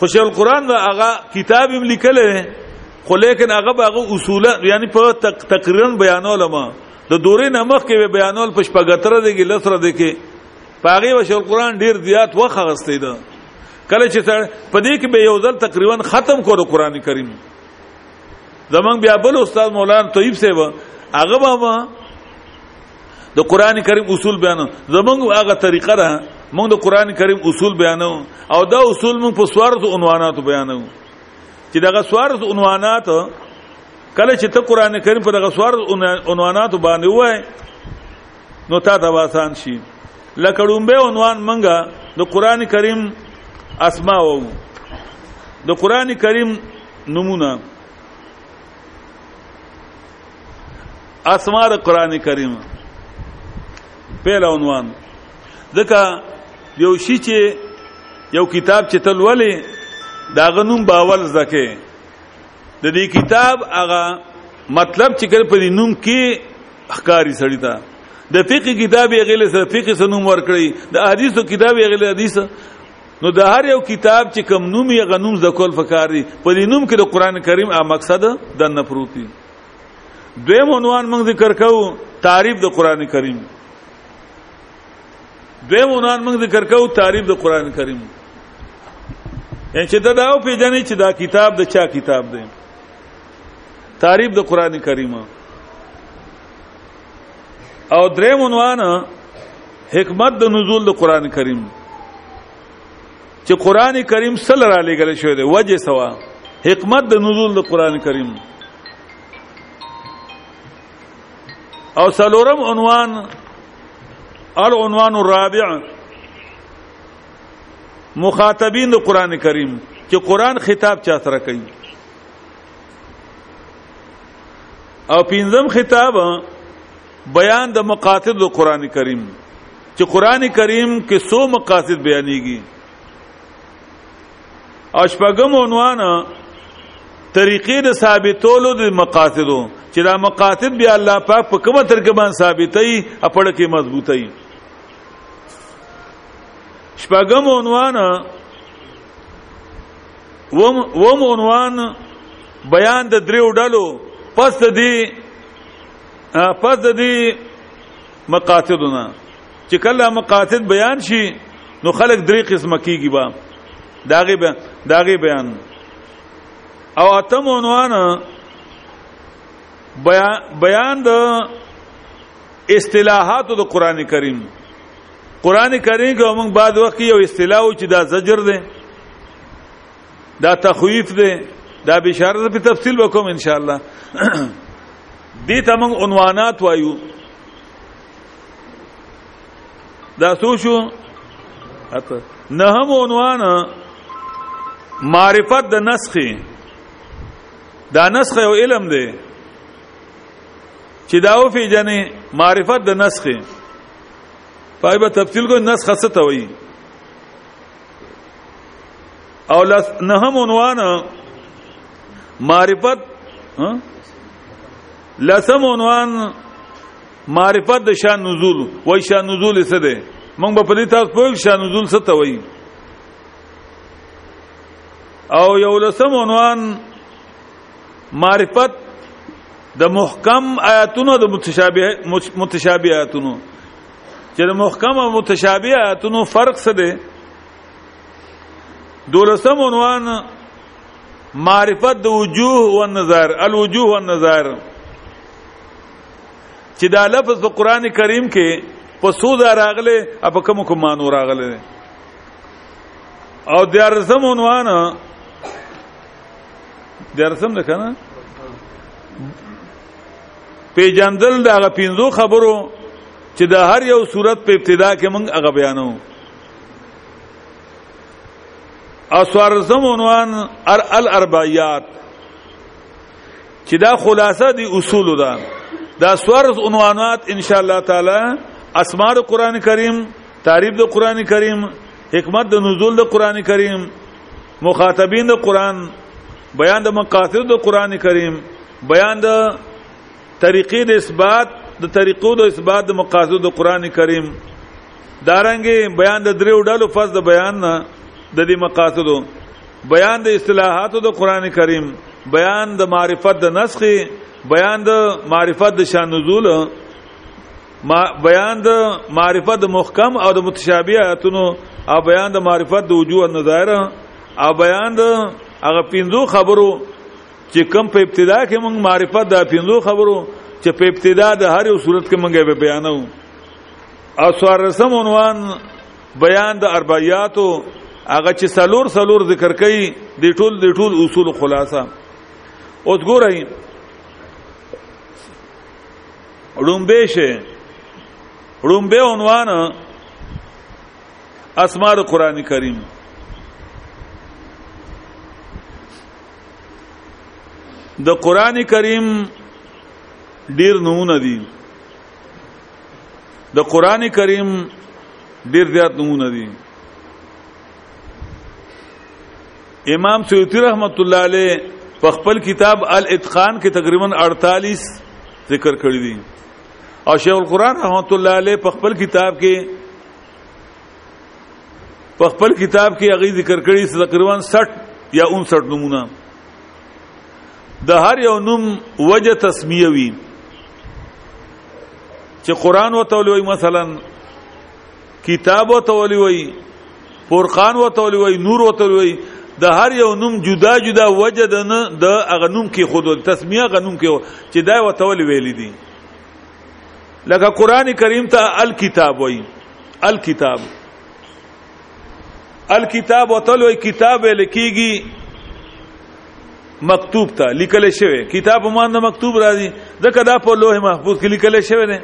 خوشی القرآن دا هغه کتاب هم لیکل دی خو لیکن هغه هغه اصول یعنی په تقریرا بیانول ما د دورې نمخ کې بیانول په شپږتره دی کې لسره دی کې پاغي وش القرآن ډیر زیات وخت غستې ده کله چې په دې کې به یو ځل تقریبا ختم کړو قرآن کریم زمنګ بیا بل استاد مولانا طیب صاحب هغه بابا د قران کریم اصول بیانو زمونږ هغه طریقه ده مونږ د قران کریم اصول بیانو او دا اصول مونږ په سوارت عنوانات بیانو چې دغه سوارت عنوانات کله چې ته قران کریم په دغه سوارت عنوانات باندې وای نو تا دا واسان شي لکه لومبه عنوان مونږه د قران کریم اسماء وو د قران کریم نمونه اسماء د قران کریم پیل عنوان دکا یو شی چې یو کتاب چې تل ولې دا غنوم باول زکه د دې کتاب هغه مطلب چې کړ په دې نوم کې احکاری سړی تا د فقہ کتاب یې غلې سره فقہ سنوم ورکړي د حدیثو کتاب یې غلې حدیث نو د هر یو کتاب چې کم نوم یې غنوم د کول فکر دی په دې نوم کې د قران کریم ا مقصد د نه پروتي دویم عنوان موږ ذکر کوو تعریف د قران کریم دویم عنوان موږ ذکر کوو تعریف د قران کریم یعنی چې دا او پیژنې چې دا کتاب د چا کتاب دی تعریف د قران کریم او درې مونوان حکمت د نزول د قران کریم چې قران کریم سل را لګل شوی دی وجه سوا حکمت د نزول د قران کریم او سلورم عنوان العنوان الرابع مخاطبین د قران کریم چې قران خطاب چا سره کوي او پنځم خطاب بیان د مقاصد د قران کریم چې قران کریم کې څو مقاصد بیانېږي او شپږم عنوان طریقې د ثابتولو د مقاصدو چې دا مقاصد بیا الله پاک په کومه طریقه باندې ثابتې اپړ کې مضبوطې شپږم عنوان وم وم عنوان بیان د دریو ډلو پس د دې پس د دې مقاصدونه چې کله مقاصد بیان شي نو خلک درې قسمه کیږي با داغه بیان داغه بیان او اتم عنوان بیان بیان د اصطلاحات د قران کریم قران کریم کې موږ بعد وخت یو اصطلاح چې دا زجر ده دا تخویف دی دا بشارت په تفصیل وکوم ان شاء الله دې ته موږ عنوانات وایو دا څو شو اته نه هم عنوان معرفت د نسخه دا نسخه یو علم دی چې دا او فی جنې معرفت د نسخه پای په تفصیل کو نسخه څه ته وایي او لس نهم عنوان معرفت لسم عنوان معرفت د شان نزول وای شان نزول څه دی موږ په دې تاسو په شان نزول څه ته وای او یو لسم عنوان معرفت د محکم آیاتونو د متشابه متشابه آیاتونو چې د محکم او متشابه آیاتونو فرق څه دی دولسم عنوان معرفت د وجوه او نظر الوجوه او نظر چې دا لفظ په قران کریم کې په سود راغله او په کوم کوم مانو راغله او دیارسم عنوان دیارسم ده کنه پیجندل دا غ پینځو خبرو چې د هر یو صورت په ابتدا کې موږ هغه بیانو اسوار زمونوان ار الاربعیات چې دا خلاصه دی اصول ده دا سورز عنوانات ان شاء الله تعالی اسماء قرآن کریم تعریف د قرآن کریم حکمت د نزول د قرآن کریم مخاطبین د قران بیان د مقاصد د قران کریم بیان د طریقې د اثبات د طریقو د اثبات د مقاصد د قران کریم دارنګي بیان د دریو ډلو فز د بیان نه د دې مقاصدو بیان د اصطلاحاتو د قران کریم بیان د معرفت د نسخ بیان د معرفت د شان نزول ما بیان د معرفت د محکم او د متشابه آیاتونو او بیان د معرفت د وجوه نظر او بیان د هغه پینځو خبرو چې کم په ابتدا کې موږ معرفت د پینځو خبرو چې په ابتدا د هر یو صورت کې موږ به بیانو او سوار رسم عنوان بیان د اربعیاتو هغه چې سلور سلور ذکر کوي د ټول د ټول اصول خلاصه اوس ګورئ ړومبه شه ړومبه عنوان اسماء قرآن کریم د قران کریم ډیر نمونه دي د قران کریم ډیر زیات نمونه دي امام سیوطی رحمت الله علیه په خپل کتاب الاتقان کې تقریبا 48 ذکر کړی دي او شیخ القران رحمت الله علیه په خپل کتاب کې په خپل کتاب کې هغه ذکر کړی چې تقریبا 60 یا 59 نمونه د هر یو نوم وجه تسمیه وی چې قران وته لوي مثلا کتاب او تولی وای فرقان او تولی وای نور او تولی وای د هر یو نوم جدا جدا وجه د نه د اغنوم کې خود تسمیه غنوم کې چې دا او تولی ویل دي لکه قران کریم ته الکتاب وای الکتاب الکتاب او تولی وای کتاب لکېږي مکتوب ته لیکل شوی کتاب مان مکتوب راځي ځکه دا په لوح محفوظ کې لیکل شوی نه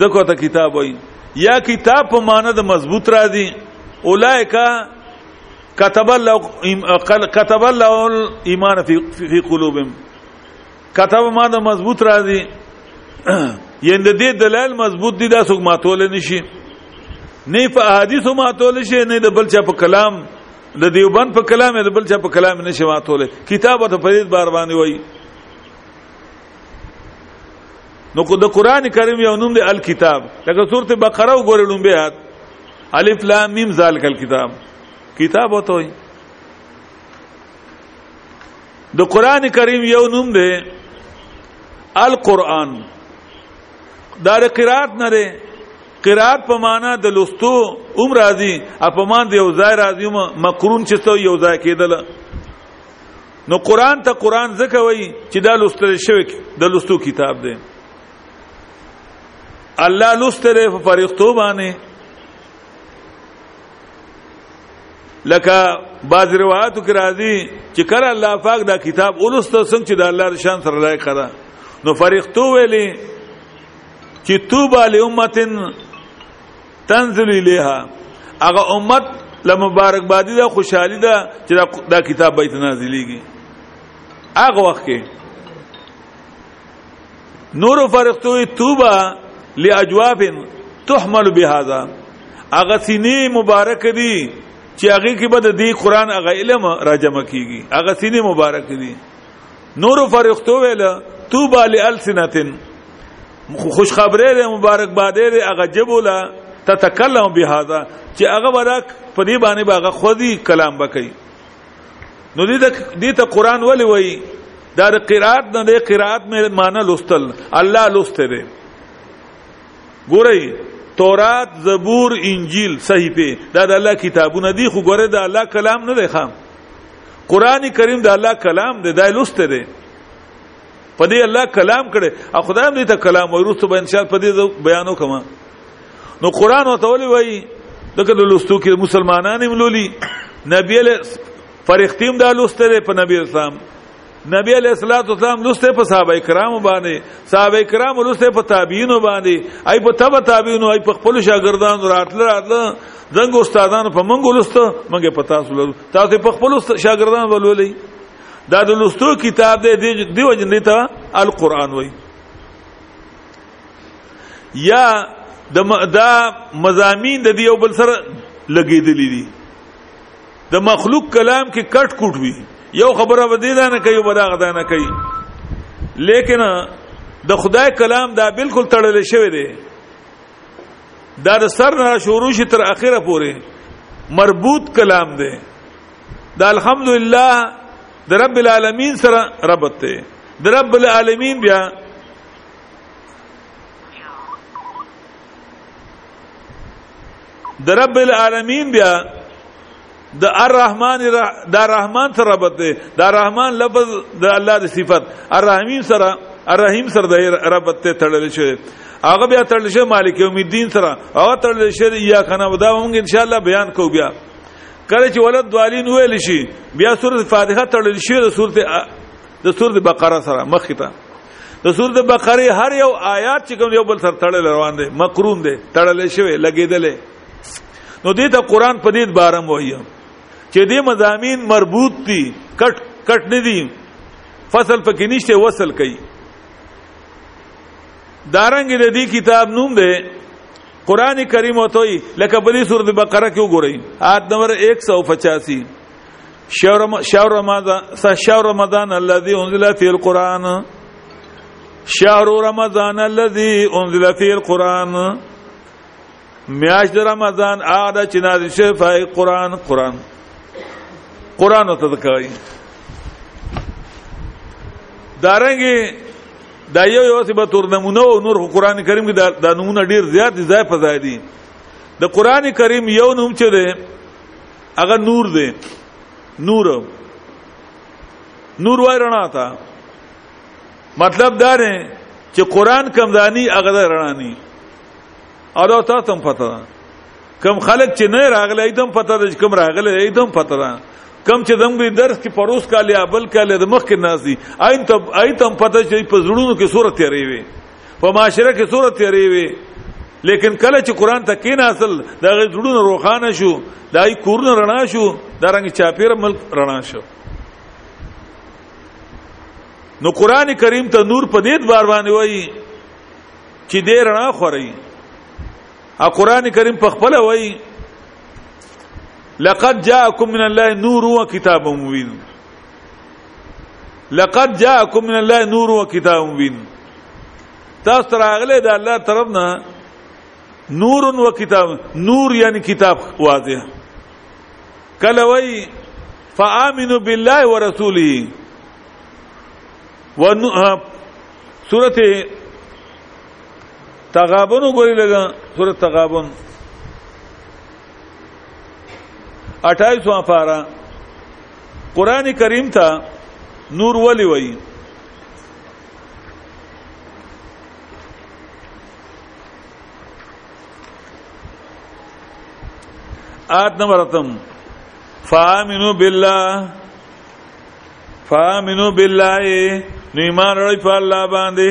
دغه ته کتاب وای یا کتاب په معنی د مضبوط را دي اولایکا كتب الله كتب الله الايمان في في قلوبهم كتب ما ده مضبوط راځي یند دې دلایل مضبوط دي دا څوک ماتول نشي نه په احادیث ماتول شي نه د بل چا په کلام د دیوبند په کلام د بل چا په کلام نشي ماتول کتاب ته فرید بار باندې وایي نو کو د قران کریم یو نوم دی الکتاب لکه سورته بقره وګورئ لومبه یاد الف لام میم ذالک الکتاب کتاب وته وي د قران کریم یو نوم دی القرآن دا د قرات نه دی قرات په معنا د لستو عمر راځي په معنا د یو ځای راځي مقرون چې یو ځای کېدل نو قران ته قران ځکه وایي چې دا لوستل شوی د لوستو کتاب دی الله لوستل په فرښتو باندې لکه باز روایتو کې راځي چې کله الله پاک دا کتاب ولسته څنګه چې د الله شان سره لایق ده نو فرښتو ویلي چې توبه لامتن تنزل الیها هغه امت لمبارک بادی دا خوشحالی دا چې دا کتاب بیت نازلیږي هغه وخت کې نور فرقتوی توبه لاجواب تحمل بهذا هغه سینې مبارک دي چې هغه کې به د دې قران هغه علم راجمه کیږي هغه سینې مبارک دي نورو فرښتو ویل توبه لالسنتن خوشخبری دی مبارکبادی دی هغه جبو لا تتکلم بهذا چې هغه ورک په دې باندې باغه خودي کلام وکړي نو دې ته دې ته قران ولي وایي دا د قرات نه د قرات مې معنی لوستل الله لوسته دی ګورئ تورات زبور انجیل صحیفه دا د الله کتابونه دي خو ګوره د الله کلام نه دی خام قران کریم د الله کلام دی دا لوسته دی په دې الله کلام کړي او خدای هم دې ته کلام وایي رسو به ان شاء الله په دې بیانو کما نو قران او تولي وایي دغه لوستو کې مسلمانان هم لولي نبی له فرښتیم دا لوسته دی په نبی اسلام نبی علیہ الصلوۃ والسلام لسته په صحابه کرام باندې صحابه کرام لسته په تابعین باندې ای په تبع تابعین ای په خپل شاګردان راتل راتل زنګ استادان په منګو لسته منګه پتا سول تاسو په خپل شاګردان ولولې دا د لستو کتاب دی دیو جن ته القرآن وای یا د دا مزامین د دیو بل سره لګیدلې دي د مخلوق کلام کې کټ کوټ وي یو خبره ودی دا نه کوي بلاغ دا نه کوي لیکن د خدای کلام دا بالکل تړل شوی دی دا د سر نه شروع شي تر اخره پورې مربوط کلام دی دا الحمدلله د رب العالمین سره ربط دی د رب العالمین بیا د رب العالمین بیا د الرحمن د رحمان سره ربط دی د رحمان لفظ د الله د صفت الرحیم سره الرحیم سره د ربط ته تړل شوی هغه بیا تړل شوی مالک یوم الدین سره هغه تړل شوی یا کنه ودا موږ ان شاء الله بیان کو بیا کله چې ولد دوالین ویل شي بیا سورۃ فاتحه تړل شوی د سورۃ د سورۃ بقره سره مخ کته د سورۃ بقره هر یو آیات چې کوم یو بل سره تړل روان دي مقرون دي تړل شوی لګیدل نو دې ته قران په دې بارم وایي چې دې مزامین مربوط دي کټ کټ نه دي فصل پکې نشته وصل کوي دارنګ د دې کتاب نوم دی قران کریم وتوي لکه په دې سورۃ بقره کې وګورئ آیت نمبر 185 شهر رمضان شهر رمضان الذي انزل فيه القران شهر رمضان الذي انزل فيه القران میاش د رمضان اړه چې نازل شوی فای قران قران قران ته ځکای دارنګي دا یو یو څه به تور نمونه او نور قران کریم کې دا نمونه ډیر زیات ځای په ځای دي د قران کریم یو نوم چې ده هغه نور دی نور نور وای رڼا تا مطلب دا دی چې قران کم دانی هغه رڼا ني او دا تا تم پته ده کم خلک چې نه راغله ایدم پته ده کم راغله ایدم پته ده کم چې دم به درس کې پروس کاله ابل کاله د مخ کې ناز دي اين ته ايتم پته چې په زړونو کې صورت یې ریوي په معاشره کې صورت تیری وي لیکن کله چې قران ته کین اصل دا غي جوړونه روخانه شو دای کورونه رڼا شو دا رنګ چاپیر ملک رڼا شو نو قران کریم ته نور په دې بار باندې وایي چې دې رڼا خوري ا قران کریم په خپل وایي لقد جاءكم من الله نور وكتاب مبين لقد جاءكم من الله نور وكتاب مبين تاسو راغله د الله طرف نه نور و کتاب نور یعنی کتاب واضح کله وای فآمنوا بالله ورسوله و سورته تغابن وګورئ لګا سورته تغابن 28 واں پارا قران کریم ته نور ولی وای آیت نمبر اتم فامنو بالله فامنو بالله نو ایمان راړی په الله باندې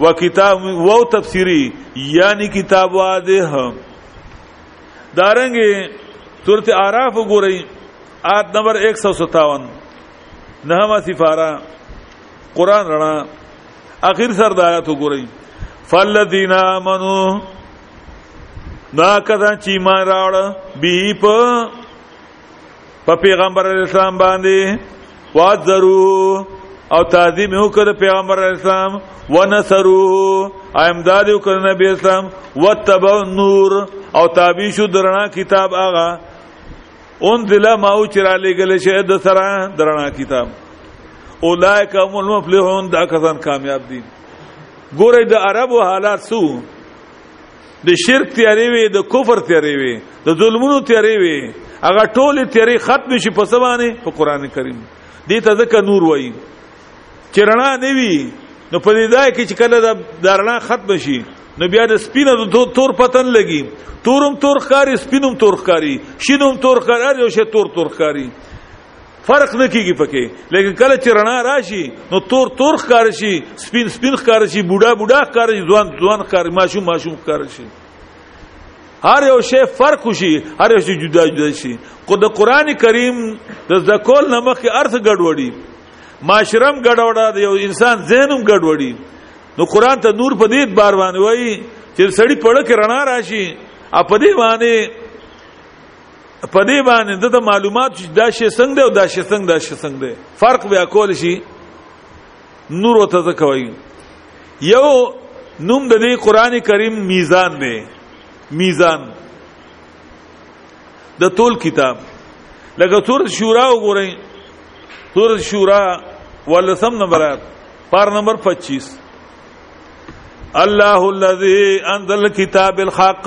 و کتاب و تفسیری یعنی کتاب واضح دارنګ سورت اعراف وګورئ آیت نمبر 157 نهمه سفاره قران رڼا اخر سر د آیات وګورئ فالذین آمنو نا کدا چې ایمان راوړ بی په په پیغمبر اسلام باندې وازرو او تعظیم یو کړ پیغمبر اسلام ونصرو امداد یو کړ نبی اسلام وتبع نور او تابع شو درنا کتاب آغا اون ذلا ماو چرا لګل شه د سره درنا کتاب اولائک هم المفلحون دا کسان کامیاب دي ګوره د عربو حالات سو د شرک تیارې وي د کفر تیارې وي د ظلمونو تیارې وي هغه ټوله تیارې ختم شي په سبانه په قران کریم دې ته ځکه نور وایي چې رڼا نه وي نو په دې ځای کې چې کله د رڼا ختم شي نو بیا د سپینه د تور پتن لګي تورم تور ښکاری سپینم تور ښکاری شینم تور ښکاری او شه تور تور ښکاری فرق نه کیږي پکې لیکن کله چې رڼا راشي نو تور تور ښکار شي سپین سپین ښکار شي بوډا بوډا ښکار شي ځوان ځوان ښکار ماشوم ماشوم ښکار شي هر یو شی فرق شي هر یو شی جدا جدا شي خو د قران کریم د زکول نمخ ارث ګډوډي معاشرم ګډوډه دی یو انسان ذهنم ګډوډي نو قران ته نور په دې بار باندې وایي چې سړی پړه کې رڼا راشي اپ دې باندې په دې باندې د معلومات چې دا شی څنګه دی او دا شی څنګه دا شی څنګه دی فرق بیا کول شي نور وته ځکوي یو نوم د دې قران کریم میزان دی میزان د ټول کتاب لکه سورۃ شورا وګورئ سورۃ شورا ولسم نمبر پار نمبر 25 الله الذي انزل الكتاب الحق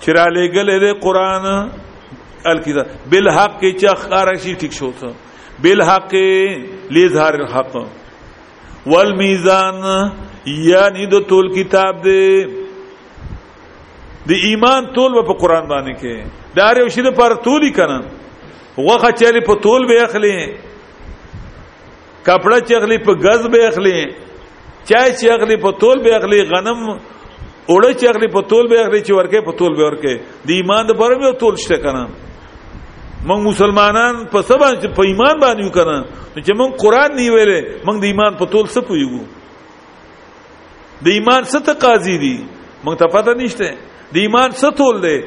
چې را لېګلې د قران الکتاب بالحق کې چې اخاره شي ټیک شو ته بالحق لظهر الحق والميزان یعنی د تول کتاب دی د ایمان تول په قران باندې کې دار یو شی د پر تولی کنه وغه چلی په تول به اخلي کپڑا چې اخلي په غز به اخلي چای چې اخلي په تول به اخلي غنم اوړه چې اخلي په تول به اخلي چې ورکه په تول به ورکه د ایمان د پر به تول شته کنه موږ مسلمانان په سبا چې په ایمان باندې یو کنه چې موږ قران نه ویلې موږ د ایمان په تول څه پویګو د ایمان څه تقاضی دي موږ ته پته نشته د ایمان څه تول دی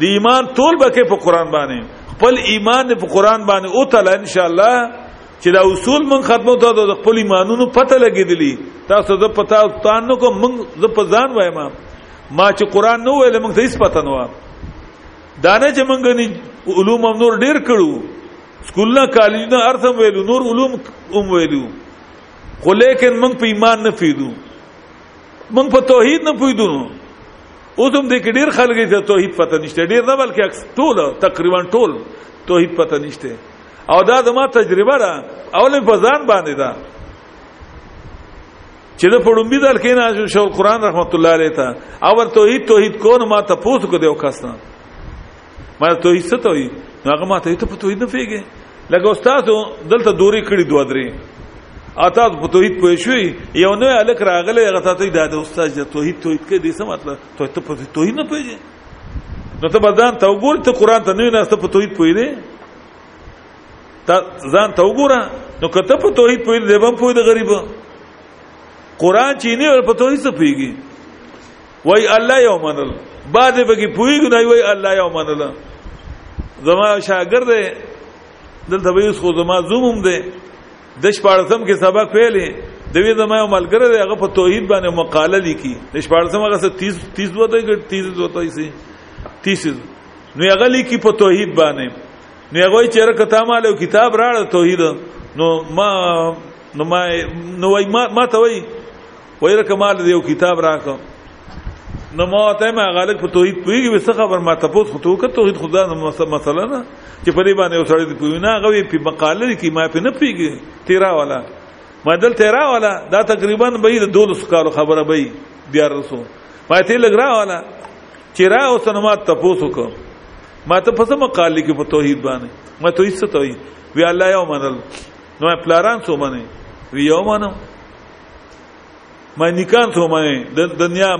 د ایمان ټول بکې په قران باندې خپل ایمان په قران باندې او تعالی ان شاء الله چې دا اصول من ختمو ته د خپل ایمانونو پته لګېدلی تاسو زه پتا تان نو کوم من زه په ځان وایم ما چې قران نو ویل موږ ته هیڅ پته نه و دانه چې موږ نه علوم هم نور ډیر کړو سکولنا کالجنا ارثم ویلو نور علوم هم ویلو خو لیکن موږ په ایمان نه پیدو موږ په توحید نه پیدو اوس هم د ډیر خلک ته توحید پته نشته ډیر نه بلکې ټول تقریبا ټول توحید پته نشته او دا زما تجربه ده اول په ځان باندې ده چې د پړومبي دل کې نه شو قرآن رحمت الله علیه ته او توحید توحید کون ما ته پوس کو دیو کسان ما توحید څه ته وي هغه ما ته ته په توحید نه پیګه لکه استاد دلته دوري کړی دوه درې اته په توحید پوه شوې یو نه الک راغله هغه ته ته د استاد د توحید توحید کې دې څه مطلب ته ته په توحید نه پیګه نو ته بدن ته وګور ته قران ته نه نه ته په توحید پوی دی ته ځان ته وګوره نو کته په توحید پوی دی بم پوی د غریب قران چې نه په توحید څه پیګي وای الله یو منل بعد به کې پوی ګنای وای الله یو منل زما شاګرد دلته به اوس خو زما زوم دی د شپارسم کې سبق ویلې د وی زما یو ملګری دی هغه په توحید باندې مقاله لیکي د شپارسم هغه 30 30 وته کې 30 وته یې سي 30 نو هغه لیکي په توحید باندې نو هغه چې رکتا مالو کتاب راړ توحید نو ما نو ما نو ما ته وای ویره کمال دی یو کتاب راکو نو ما ته ما غالک په توحید پویږي وس خبر ما ته پوس خطو ک توحید خدا نه مثلا نه چې په دې باندې وسړی دی پوی نه غوي په مقاله کې ما په نه پیږي تیرا والا ما دل تیرا والا دا تقریبا به د 200 کال خبره به بیا رسو ما ته لګرا والا چې را اوس نو ما ته پوس وک ما ته په مقاله کې په توحید باندې ما ته هیڅ توحید وی الله یو منل نو پلاران سو باندې وی یو منم ما نکان ته ما د دنیا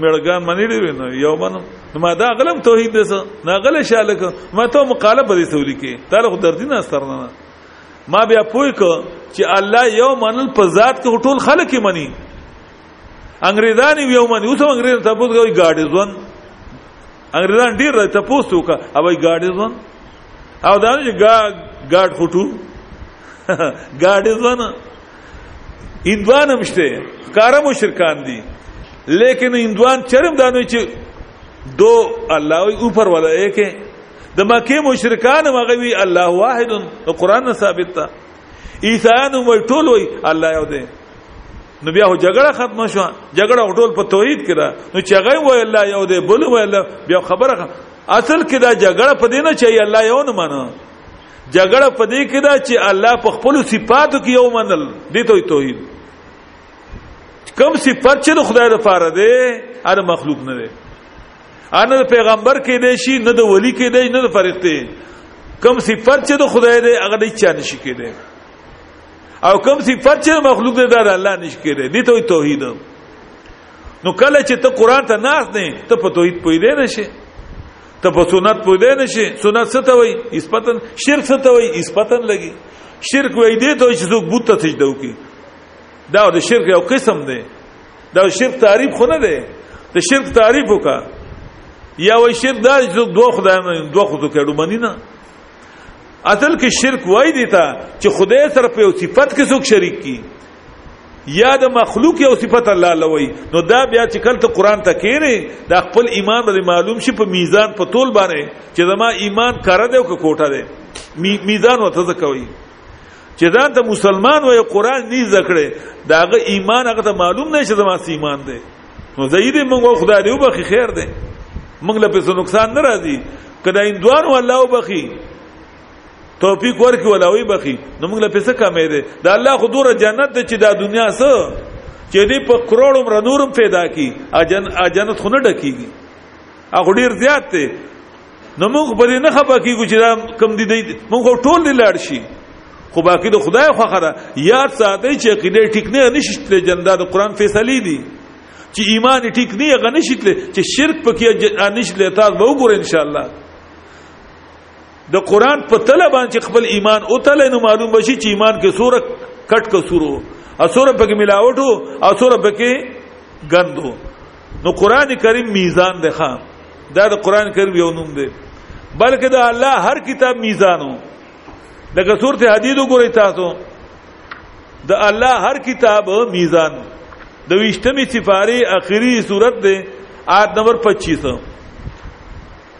میړګان منی دی نو یو من ما دا غلم توحید ده نه غل شالک ما ته مقاله په دې تولی کې دا له دردی نه ستر نه ما بیا پوی ک چې الله یو منل په ذات کې ټول خلک منی انګریزان یو منی اوس انګریز ته پوس کوي ګاډي ځون انګریزان ډیر ته پوس وکا او ګاډي ځون او دا چې ګاډ فټو ګاډي ځون اندوان هم شته کارا مشرکان دي لیکن اندوان چرم دانو چې دو الله وی اوپر ولا ایکه د مکه مشرکان مغوي الله واحد نو قران نه ثابت تا عیسایان وی ټول وی الله یو دی نو بیا هو جګړه ختم شو جګړه ټول په توحید کې ده نو چې هغه وی الله یو دی بل وی الله بیا خبره اصل کې دا جګړه په دینه چې الله یو نه مانو جګړه په دې کې ده چې الله په خپل صفاتو کې یو منل دي ته توحید کم صفات چې د خدای لپاره دی ار مخلوق نه دی ان د پیغمبر کې دی شي نه د ولی کې دی نه د فرښتې کم صفات چې د خدای دی هغه د چا نشي کې دی او کم صفات چې مخلوق دی دا الله نشي کې دی دي ته توحید نو کله چې ته قران ته ناس نه ته په توحید پوی دی نشي ته په سنت پوه دی نشي سنت څه ته وای اسپتن شرک څه ته وای اسپتن لګي شرک وای دی ته چې څوک بت ته سجده وکي دا د شرک یو قسم دی دا شرک تعریف خو نه دی د شرک تعریف وکا یا وای شرک دا چې څوک دوه خدایانو دوه خدو کړو منی نه اصل کې شرک وای دی ته چې خدای سره په صفت کې څوک شریک کی یا د مخلوق یو صفت الله لوي نو دا بیا چې کله ته قران ته کینې دا خپل ایمان باندې معلوم شي په میزان په تول باندې چې زما ایمان کار دی او کوټه دی میزان وته ځکوي چې ځان ته مسلمان وي قران نه ذکرې داغه ایمان هغه ته معلوم نه شي زما ایمان دی نو زید موږ خدای دی وبخي خیر دی موږ له پیسو نقصان نه راځي کله اندوانو الله وبخي توفیق ورکړي ولا وي بخي نو موږ له پیسې کمې دي دا الله خو دوره جنت ته چې دا دنیا سه چې دې په کروڑو مر نورم پیدا کی اجن جنت خو نه ډکیږي هغه ډیر زیات دی نو موږ په دې نه خپه کیږو چې دا کم دي دی موږ ټول دې لاړ شي خو باقی د خدای خو خره یاد ساتي چې عقیده ټیک نه نشته جندا د قران فیصله دي چې ایمان ټیک نه غنښتله چې شرک پکې نشته تاسو به وګورئ ان شاء الله د قران په تله باندې خپل ایمان او تله نو معلوم بشي چې ایمان کې سوره کټ کو سورو اسوره پکې ملاوټو اسوره پکې غندو نو قران کریم میزان دی خان دا د قران کریم یو نوم دی بلکې دا الله هر کتاب میزانو لکه سورته حدید وګورئ تاسو د الله هر کتاب میزان د ویشتمی سفاری اخیری صورت دی آیت نمبر 25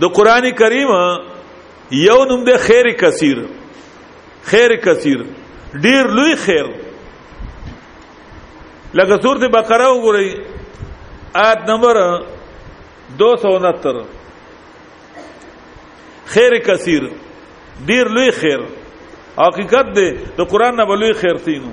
د قران کریم یو نوم د خیر کثیر خیر کثیر ډیر لوی خیر لکه سورته بقره وګورئ آیت نمبر 269 خیر کثیر ډیر لوی خیر حقیقت دی د قران نه لوی خیر تینو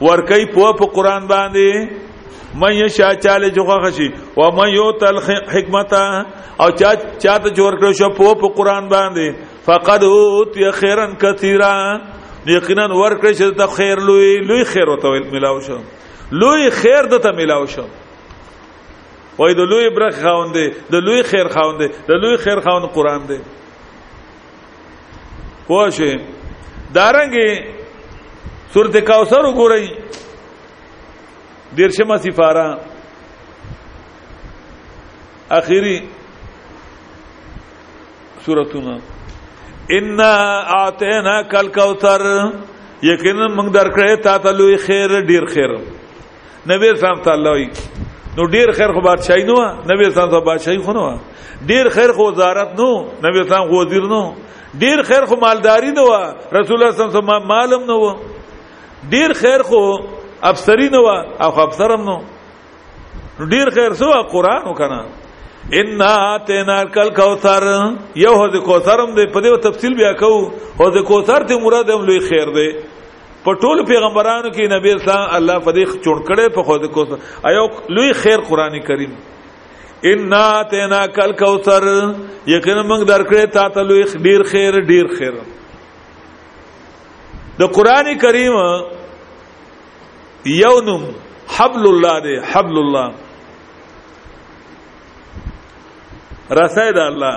ورکی په په قران باندې من یشا چاله جوغه خشي و من یو تل حکمت او چا چاته جوړ کړو شو په په قران باندې فقد اوت خیرن کثیرا یقینا ور کړی چې ته خیر لوی لوی خیر وته ملاو شو لوی خیر دته ملاو شو وای د لوی برخ خاوند دی د لوی خیر خاوند دی د لوی خیر خاوند قران دی پوښه دارنګي سورته کوثر وګورئ دیرشمه سفاره اخیری سورتونه ان اعتینا کل کوثر یقینا موږ درکړې تا ته لوی خیر ډیر خیر نبی اسلام تعالی وی نو ډیر خیر خو بادشاہي نو نبی اسلام ته بادشاہي خو نو ډیر خیر خو وزارت نو نبی اسلام خو وزیر نو ډیر خیر خو مالداری نو رسول الله صلی الله علیه مالم نو ډیر خیر خو افسری نو او افسرم نو ډیر خیر سو قران وکنه ان اتینا کل کوثر یو هو د کوثرم د په دې تفصیل بیا کو هو د کوثر ته مراد هم لوی خیر دی په ټول پیغمبرانو کې نبی اسلام الله فدیخ چون کړي په خود کو ایو لوی خیر قران کریم ان تینا کل کوثر یقینا موږ درکړې تا ته لوی ډیر خیر ډیر خیر د قران کریم یو نوم حبل الله دی حبل الله رسای د الله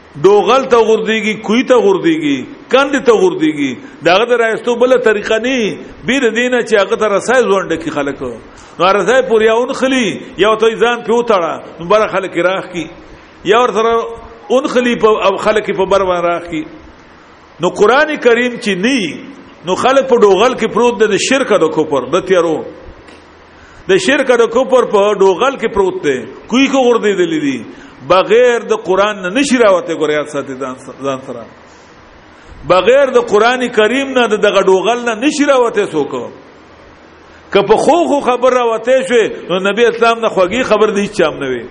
دوغل ته غرديږي کوی ته غرديږي کند ته غرديږي داغه د راستو بل طریقه نه بیر دینه چې هغه ته رسای ځوند کی خلک نو رسای پورې اون خلی یو ته ځان په وټړه نو بر خلک راخ کی یا ور سره اون خلی په او خلک په بر باندې راخ کی نو قران کریم چې نی نو خلک په دوغل کې پروت د شرک د کوپر د تیارو د شرک د کفر په ډوغل کې پروت دی کوی کو غردې دلی دي بغیر د قران نه نشي راوته ګوریا ساتي ځان سره بغیر د قران کریم نه دغه ډوغل نه نشي راوته سوک که په خو خو خبر راوته شو نو نبی اسلام نه خوږی خبر دی چام نه وي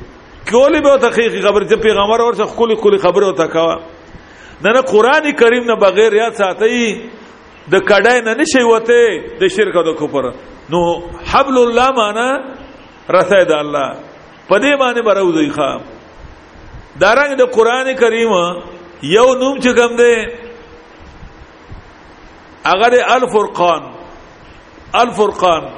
کولی به ته خې خبر چې پیغمبر ورته خولي خولي خبره وتا کاوه نه نه قران کریم نه بغیر یا ساتي د کډای نه نشي وته د شرک او د کفر نو حبل الله معنا رسای د الله په دې باندې برو دی ښا دارنګ د قران کریم یو نوم چې کوم دی هغه د الفرقان الفرقان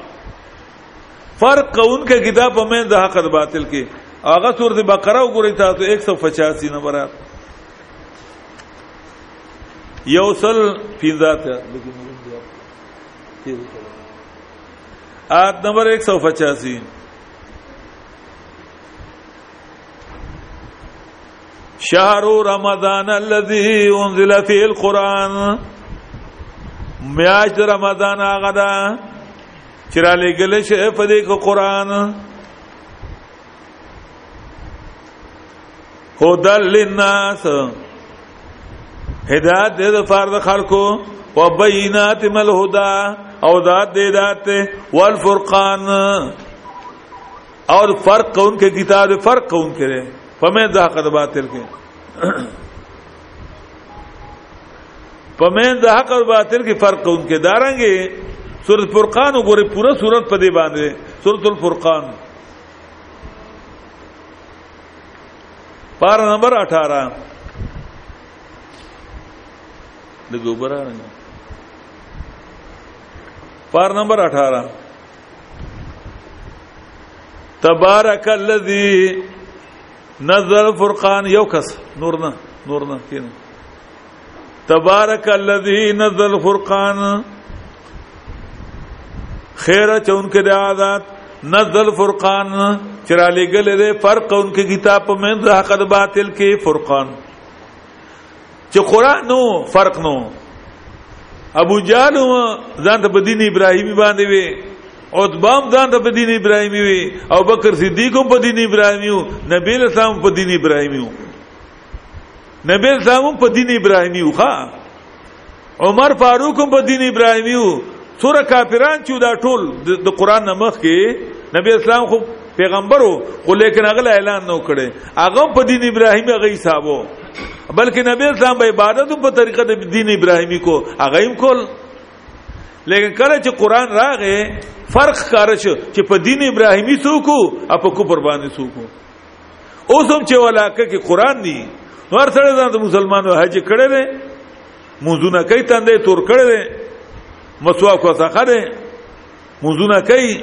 فرق کون کې کتاب په مې د حق او باطل کې هغه سورۃ بقره وګورئ تاسو 185 نمبر یوصل پینځات آیت نمبر 185 شهر رمضان الذي انزل فيه القران میاشت رمضان هغه ده چې را لګل شي په دې قرآن هدل للناس هدایت دې د فرد خلکو و بینات مل هدا او ذات دې ذات والفرقان اور فرق کون کے کتاب فرق کون کرے فمین دا حق باطل کے فمین دا حق باطل کے فرق کون کے دارنګي سورۃ فرقان وګوره پورا سورۃ په دې باندې سورۃ الفرقان پار نمبر 18 لګو برانه پار نمبر 18 تبارک الذی نزل فرقان یو کس نور نه نور نه کینه تبارک الذی نزل فرقان خیر چونکه د آزاد نزل فرقان چرا لګل دې فرق انکه کتاب په من د حق د باطل کې فرقان چې قران نو فرق نو ابو جهل ځان ته بدین ابراهیمی باندې وی او دبام ځان ته بدین ابراهیمی وی او بکر صدیق هم بدین ابراهیمی نبی له سلام بدین ابراهیمی نبی اسلام په دین ابراهیمی وخا عمر فاروق په دین ابراهیمی وو څوره کافران چې دا ټول د قران نمخ کې نبی اسلام خو پیغمبرو خو لیکن هغه اعلان نو کړي هغه په دین ابراهیمی هغه حسابو بلکې نبی اسلام به عبادت په طریقه د دین ابراهیمی کو هغه هم کول لیکن کله چې قران راغې فرق کار شو چې په دین ابراهیمی څوک او په کوپر باندې څوک اوس هم چې ولاکه کې قران دی نور سره ځان د مسلمانو حج کړي دي مونږونه کوي تندې تور کړي دي مسواک وسخه دي مونږونه کوي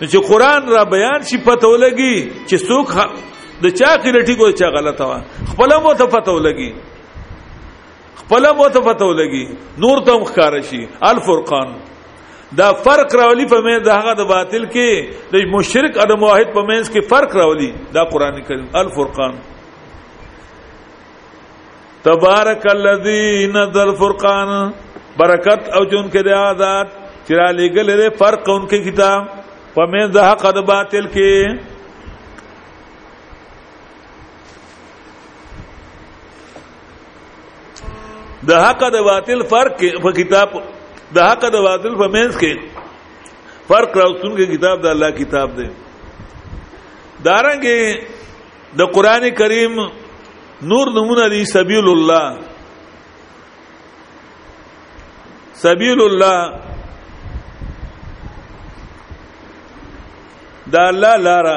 چې قران را بیان شي پته ولګي چې څوک د چا کې لټي کو چا غلطه وا خپل مو ته پته ولګي خپل مو ته پته ولګي نور ته مخکار شي الفرقان دا فرق راولي په مې دغه د باطل کې د مشرک او د موحد په مې کې فرق راولي دا قران کریم الفرقان تبارک الذی نزل الفرقان برکت او جون کې د آزاد چې را لګل لري فرق اونکي کتاب په مې د حق د باطل کې د حق د باطل فرق په کتاب د حق د باطل په منځ کې فرق راوستون کې کتاب د الله کتاب دی دارنګه د دا قران کریم نور نمونه دی سبیل الله سبیل الله دا الله لاره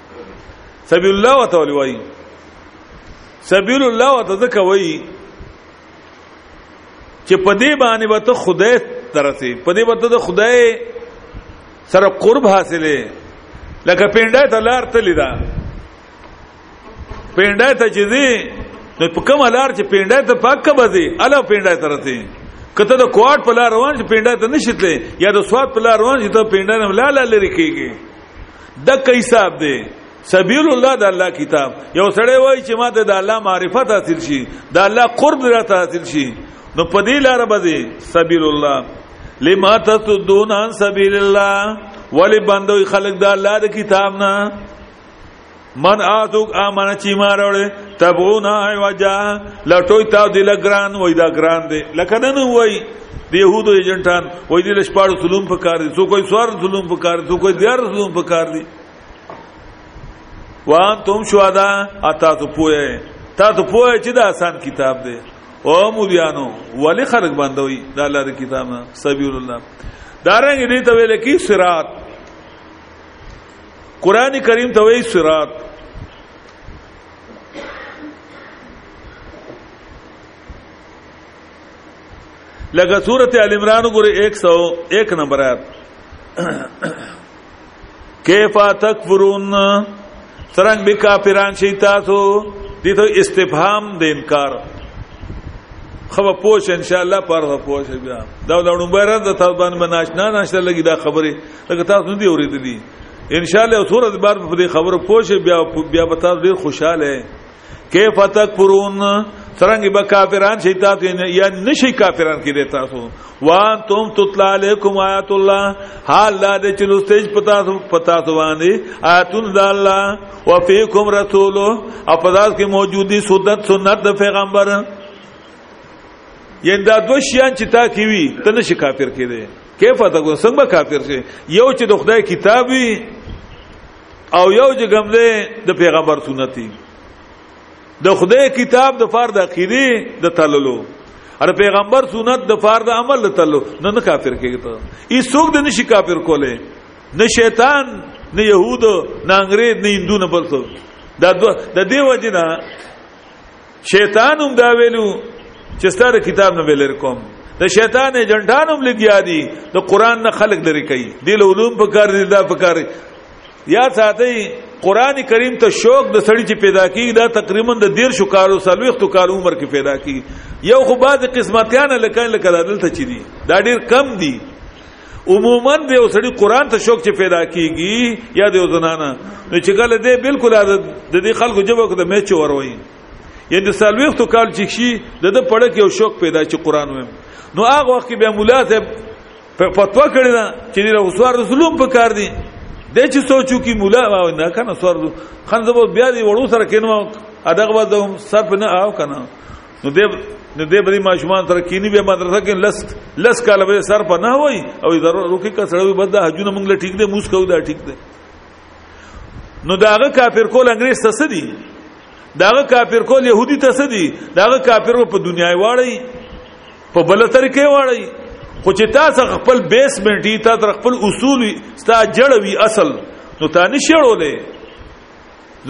سبیل الله وته ولي وای سبیل الله وته ځکه وای چې په دې باندې به ته خدای ترسي په دې به ته خدای سره قرب حاصلې لکه پینډه ته لار تللی دا پینډه ته چې دی نو په کوم لار چې پینډه ته پاک بځي الا پینډه ته رسي کته د کوارټ په لار روان چې پینډه ته نشیتلې یا د سواد په لار روان چې ته پینډه نه لاله لري کیږي د کیساب دی سبیل الله د الله کتاب یو سړی وای چې ماته د الله معرفت حاصل شي د الله قرب راته حاصل شي نو په دې لار باندې سبیل الله لما تصدون عن سبیل الله ولی بندوی خلق د الله د کتاب نه من آتوک آمن چی ما راوړې تبغون ای وجا لټوي تا دی لګران وای دا ګران دی لکه نن وای د يهودو ایجنټان وای دی لشپاړو ظلم په کار دي څوک سوار ظلم په کار دي څوک دیار ظلم په کار دي وان تم شوادا اتا تو پوهه تا تو پوهه چې دا آسان کتاب دی او مولیانو ولی خلق باندوي دا الله د کتاب سبیل الله دارنګ دې ته ویل کی صراط قران کریم ته وی صراط لکه سورته ال عمران ګوره 101 نمبر آیات کیف تکفرون څنګه به کافران شي تاسو دي ته استفهام د انکار خو پوښ ان شاء الله پر پوښ بیا دا لړم بره د طالبان بناشنا نشه لګي دا خبره لکه تاسو نه دی اوریدلی ان شاء الله ثور د بار په دې خبره پوښي بیا بیا به تاسو ډیر خوشاله کیف تکفرون څنګه به کافران شي تاسو یا نشي کافران کې دي تاسو وان تم تطلع علیکم آیات الله حال لا دې چې لوستېج پتا سو پتا سو باندې آیاتون د الله وفیکم رسول او پداس کې موجودی سنت سنت د پیغمبر یند دوه شیان چې تا کې وی تنه شي کافر کې دي کیف ته کو څنګه کافر شي یو چې د خدای کتاب وي او یو چې کوم دی د پیغمبر سنت دی د خدای کتاب د فرد عقیده د تللو ار پیغمبر سنت د فرد عمل د تللو نه نه کافر کیږي ته ای څوک د نشي کافر کوله نه شیطان نه يهود نه انګريز نه هندو نه بل څه دا د دې وجنه شیطان هم دا ویلو چې ستاره کتاب نه ویل کوم د شیطان ایجنټان هم لګیا دي د قران نه خلق لري کوي د علوم په کار دي دا په کار یا ساتي قران کریم ته شوق د سړی چې پیدا کیږي دا تقریبا د دیر شو کارو سلوختو کار عمر کې پیدا کیږي یو خو بعد قسمتیان لکه لکه دلته چي دي دا ډیر کم دي عموما د یو سړي قران ته شوق چې پیدا کیږي یا د یو زنانه نو چې کله دې بالکل د دې خلکو جواب کړه مې چور وایي یا د سالوختو کال چې شي د د پړه کې یو شوق پیدا چې قران وایم نو هغه وخت بیا مولا ته فتوا کړی دا چې د رسول رسولم په کار دي د چې سوچو کې مولا نه کنه سور خنځبو بیا دی وړو سره کینو ادغه به سر په نه آو کنه نو دې نو دې بری ماشومان تر کینی به مدرسه کې لس لس کال به سر په نه وای او ضرور روکي کا سره بد حجونه موږ له ټیک دې موس کو دا ټیک دې نو داغه کافر کول انګريز ته سدي داغه کافر کول يهودي ته سدي داغه کافر په دنیا واړی په بل طریقې واړی خو چې تاسو خپل بیسمنټ یې تاسو خپل اصول تاسو جړوي اصل نو تاسو نشړولې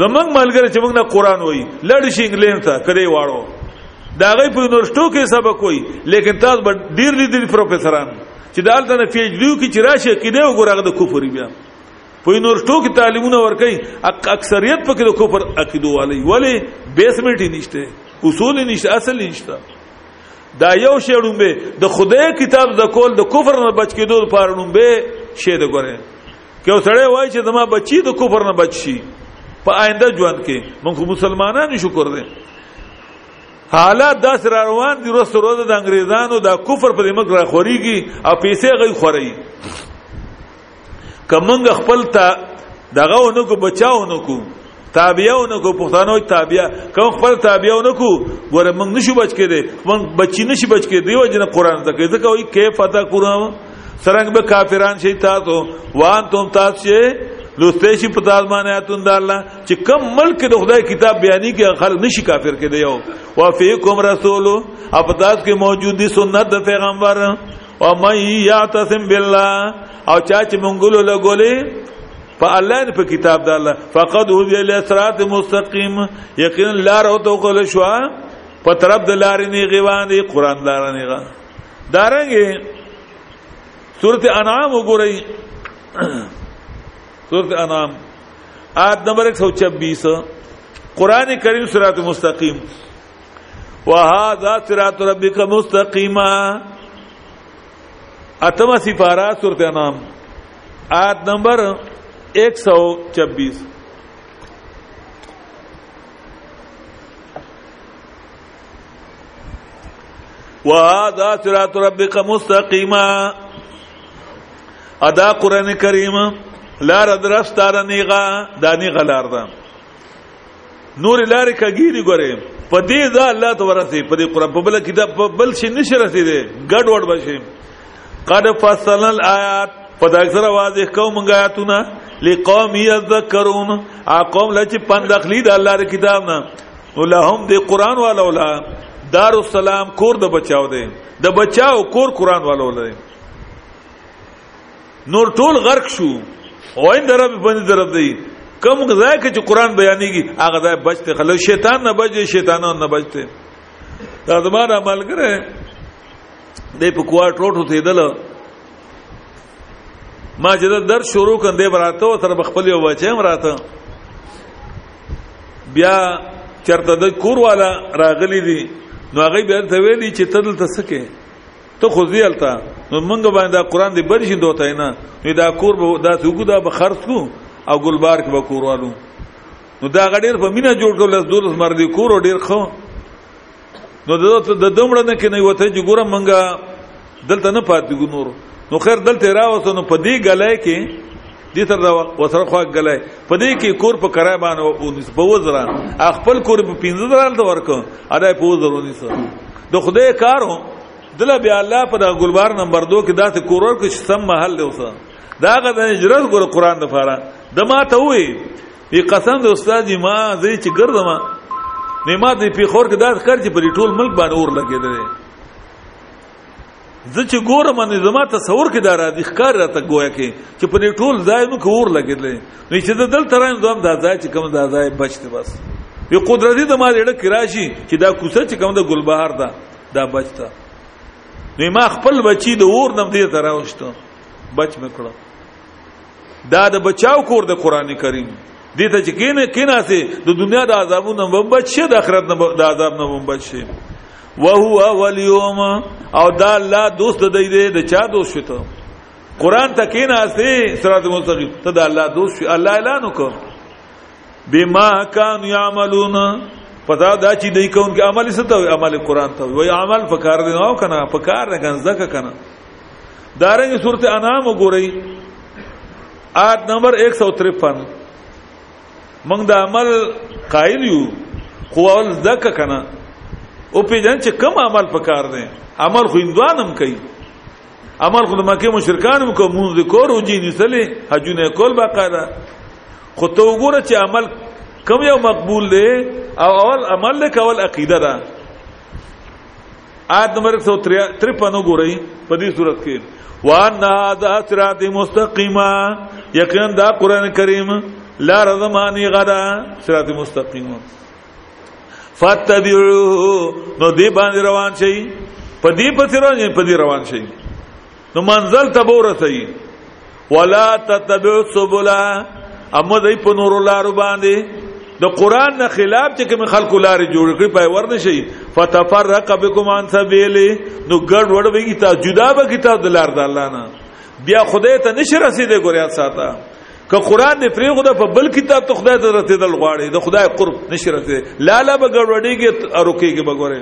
زمنګ ملګری چې موږ نه قران وای لړ شي انګلند ته کړي واړو دا غي په یونیورسيټو کې سبق وای لیکن تاسو به ډیر لیدل پروفیسوران چې دالته نه پیج لیو کې چې راشه کې دی وګورغه د کفر بیا په یونیورسيټو کې تعلیمونه ورکي اکثریت پکې د کفر عقیدو والی ولی بیسمنټ یې نشته اصول یې نشته اصل یې نشته دا یو شی ډومبه د خدای کتاب د کول د کفر نه بچ کېدو لپاره ډومبه شی د ګوره که وسړی وای چې زما بچی د کفر نه بچ شي په آینده ژوند کې موږ مسلمانانو شکر دې حالات داس را روان دي روز روز د انګريزانو د کفر په دماغ را خوريږي او پیسې غي خوري کمنګ خپل ته دغه ونکو بچاو نکو تابعونه کو پښتنو تابع کوم خپل تابعونه کو ګوره موږ نشو بچ کېدی موږ بچی نشي بچ کېدی دیو جن قران ته کې ځکه وي کې فتا قران سرنګ به کافران شي تاسو وان تم تاسو شي لوستې شي په تاسو باندې اتون د الله چې کم ملک د خدای کتاب بیانې کې خلک نشي کافر کېدی یو وافیکم رسول اپ تاسو کې موجود دي سنت د پیغمبر او مې یاتسم بالله او چا چې مونږلو لګولې په الله نه په کتاب د الله فقد هو دی له صراط مستقیم یقینا لار او تو کول شو په طرف د لارې نه غوان دی قران لار نه غا دارنګي سورته انعام وګورئ سورته انعام آیت نمبر 126 قران کریم صراط مستقیم وهذا صراط ربك مستقيما اتمه سفاره سورته نام آیت نمبر 126 وهذا صراط ربك مستقيما ادا قران کریم لار درستار نیغا دانی غلار ده دا نور لارې کګيري ګورې په دې ځا الله تورته په دې قران په بل کتاب په بل شي نشي رسیدي ګډ وډ بشي قد فصل الایات په دا اکثر واضح کوم غاتونه لقوم یذکرون اقوم لچ پند اخلی د الله د کتاب نه ولهم د قران والا ولا دار السلام کور د بچاو دی د بچاو کور قران والا ولا نور ټول غرق شو او ان درب باندې درب دی کم ځای کې چې قران بیانېږي هغه ځای بچته خلک شیطان نه بچي شیطانان نه بچته دا زموږ عمل کړي د په کوار ټوټو ته دل ما چې دا درس شروع کړم دی براته تر خپل یو بچم راته بیا چرته د کور والا راغلی دي نو هغه بیا ته ویلي چې تدل تسکه ته خو دې الته نو مونږ باندې دا قران دې برشي دوته نه نو دا کور به دا څوګو دا به خرڅ کو او ګلبار کې به کوروالو نو دا غډیر په مینا جوړ کړل لس دولس مر دې کور ډیر خو نو د دومره نه کې نه وته چې ګوره مونږه دلته نه پاتې ګو نور نو خیر دلته راوسته نو په دې غلای کې دې تر دا وسره خو غلای په دې کې کور په کرای باندې او نسبو زران خپل کور په 15 زران ته ورک ادا په زرونی سره د خدای کارو دل بیا الله په د ګلبار نمبر 2 کې داسې کورور کې سم محل دی وسه دا غو د هجرت ګور قران د فاره د ما ته وې ای قسم د استاد ما زې چې ګرځم نه ما دې په خور کې داس کړ چې په ټول ملک باندې اور لګېدل زه چې ګورم باندې زما تصور کې دا را دي ښکار راته گویا کې چې په دې ټول ځای نو کور لګیدلې نو چې د دل ترایم دوم دا ځای چې کوم دا ځای بچته بس یو قدرتي د ما لړ کراشي چې دا کوڅه چې کوم د ګلبهار ده دا بچته نو ما خپل بچی د اور نم دې تراوشته بچ مکړه دا د بچاو کور د قران کریم دې ته چې کینه کیناسه د دنیا د عذابونو نه بچ شه د آخرت نه د عذاب نه بچ شه وهو وليوم او دا الله دوست دی دی د چا دوست شته قران ته کین استه صراط مستقیم ته دا الله دوست شي الله اعلان وکړه بما كان يعملون پتا دا چې دای کوم کې عمل څه ته عمل قران ته وای عمل فکر دی او کنه فکر نه کنه زکه کنه دارنګ سورته انام وګورئ آیت نمبر 153 موږ د عمل قائل یو خو ول زک کنه او پیجن چې کم عمل پکار دی عمل خو اندوانم کوي عمل خو د مکه مشرکان هم کوم مونږ کور او جینې سلی حجونه کول باقاعده خو ته وګوره چې عمل کم یو مقبول دی او اول عمل له کول عقیده ده آیت نمبر 153 وګورئ په دې صورت کې وان هذا صراط مستقیما یقینا دا قران کریم لا رضمانی غدا صراط مستقیم فتبعوه نو دی باندې روان شي په دې پسې روان شي په دې روان شي نو منزل ته ورسي ولا تتبع سبل اما دای په نور لار باندې د قران نه خلاف چې کوم خلکو لارې جوړ کړي پای ورنه شي فتفرق بكم عن سبيله نو ګډ وډ به کی تا جدا به کی تا د لار د الله نه بیا خدای ته نشي رسیدې ګوریا ساته که قران دې پرې خدا په بل کتاب ته خدای ته رسیدل غواړي د خدای قرب نشي رسیدې لالا به ګډ وډیږي او رکیږي به ګورې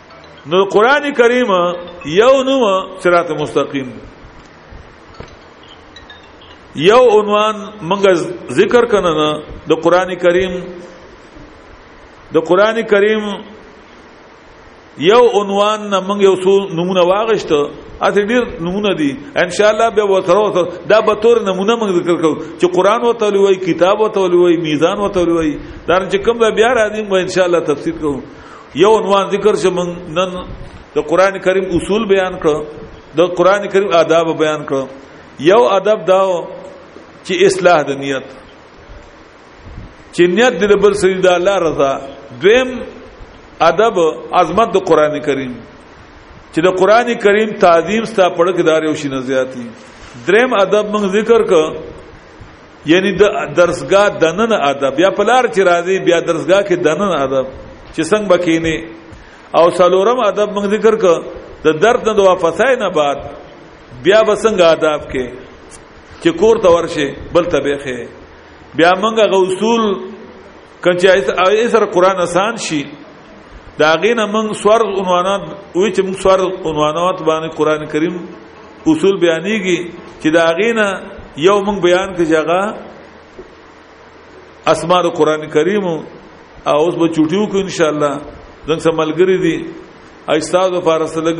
نو قران کریم یو نو صراط مستقیم یو عنوان منګه ذکر کنه نه د قران کریم د قران کریم یو عنوان نه منګه اوسو نمونه واغشته اته ډیر نمونه دي ان شاء الله به وتره دا به تور نمونه موږ ذکر کوو چې قران وته لوي کتاب وته لوي میزان وته لوي دا چې کوم بیا راځي ان شاء الله تفسیر کوو یو عنوان ذکر چې من نن د قران کریم اصول بیان کړو د قران کریم آداب بیان کړو یو ادب داو چې اصلاح د نیت چې نیت د بل سړي د الله رضا دویم ادب عظمت د قران کریم چې د قران کریم تعظیم ستا پړک دار او شي نزياتي دریم ادب موږ ذکر ک یعنی د درسګاه دنن ادب بیا پلار چې راځي بیا درسګاه کې دنن ادب چې څنګه بکینه او سلورم ادب موږ ذکر ک د درد نه د واپسای نه بعد بیا بسنګ آداب کې چې کور ته ورشي بل تبيخه بیا موږ غوصول کچې آیت سره قران آسان شي دا غینه موږ سوار عنوانات وی چې موږ سوار عنوانات باندې قران کریم اصول بیانېږي چې دا غینه یو موږ بیان کې ځای اسماء قران کریم او اوس به چټیو کو ان شاء الله زنګ سملګری دي ایستاو د فارس لګ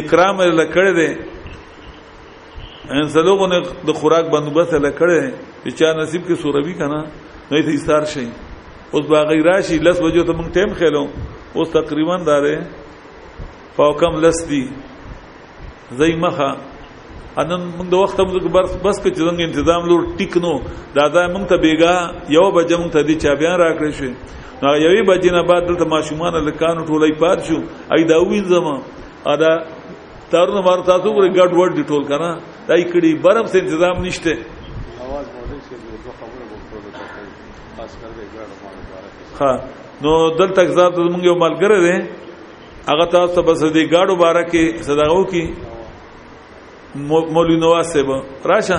اکرام لکړه دي ان سلوګو نه د خوراک بندوبست لکړې چې چا نصیب کې سوروي کنه نه ته ایثار شي اوس با غیر راشي لس بجو ته مونږ ټیم خېلو اوس تقریبا دارې فوکم لس دی زي مخه انن موږ د وخت موږ بس بس کې څنګه تنظیم لور ټیک نو دا دا موږ ته بیګا یو بجه موږ ته دی چا بیا راکړې شو نو یوې بجې نه بعد دلته ماشومان لکانو ټولې پات شو ای دا وین زما ادا تر نو مرتا تو ګر ګډ وډ دی ټول کنه دای کړي برم څه تنظیم نشته اواز بوله شي دوه خبره وکړو خاص کر دې ګډ مبارک ها نو دل تک ذات زمونږ یو ملګری دی هغه تاسو ته بس دې ګاډو باره کې صداو کې مولوی نواز صاحب راشه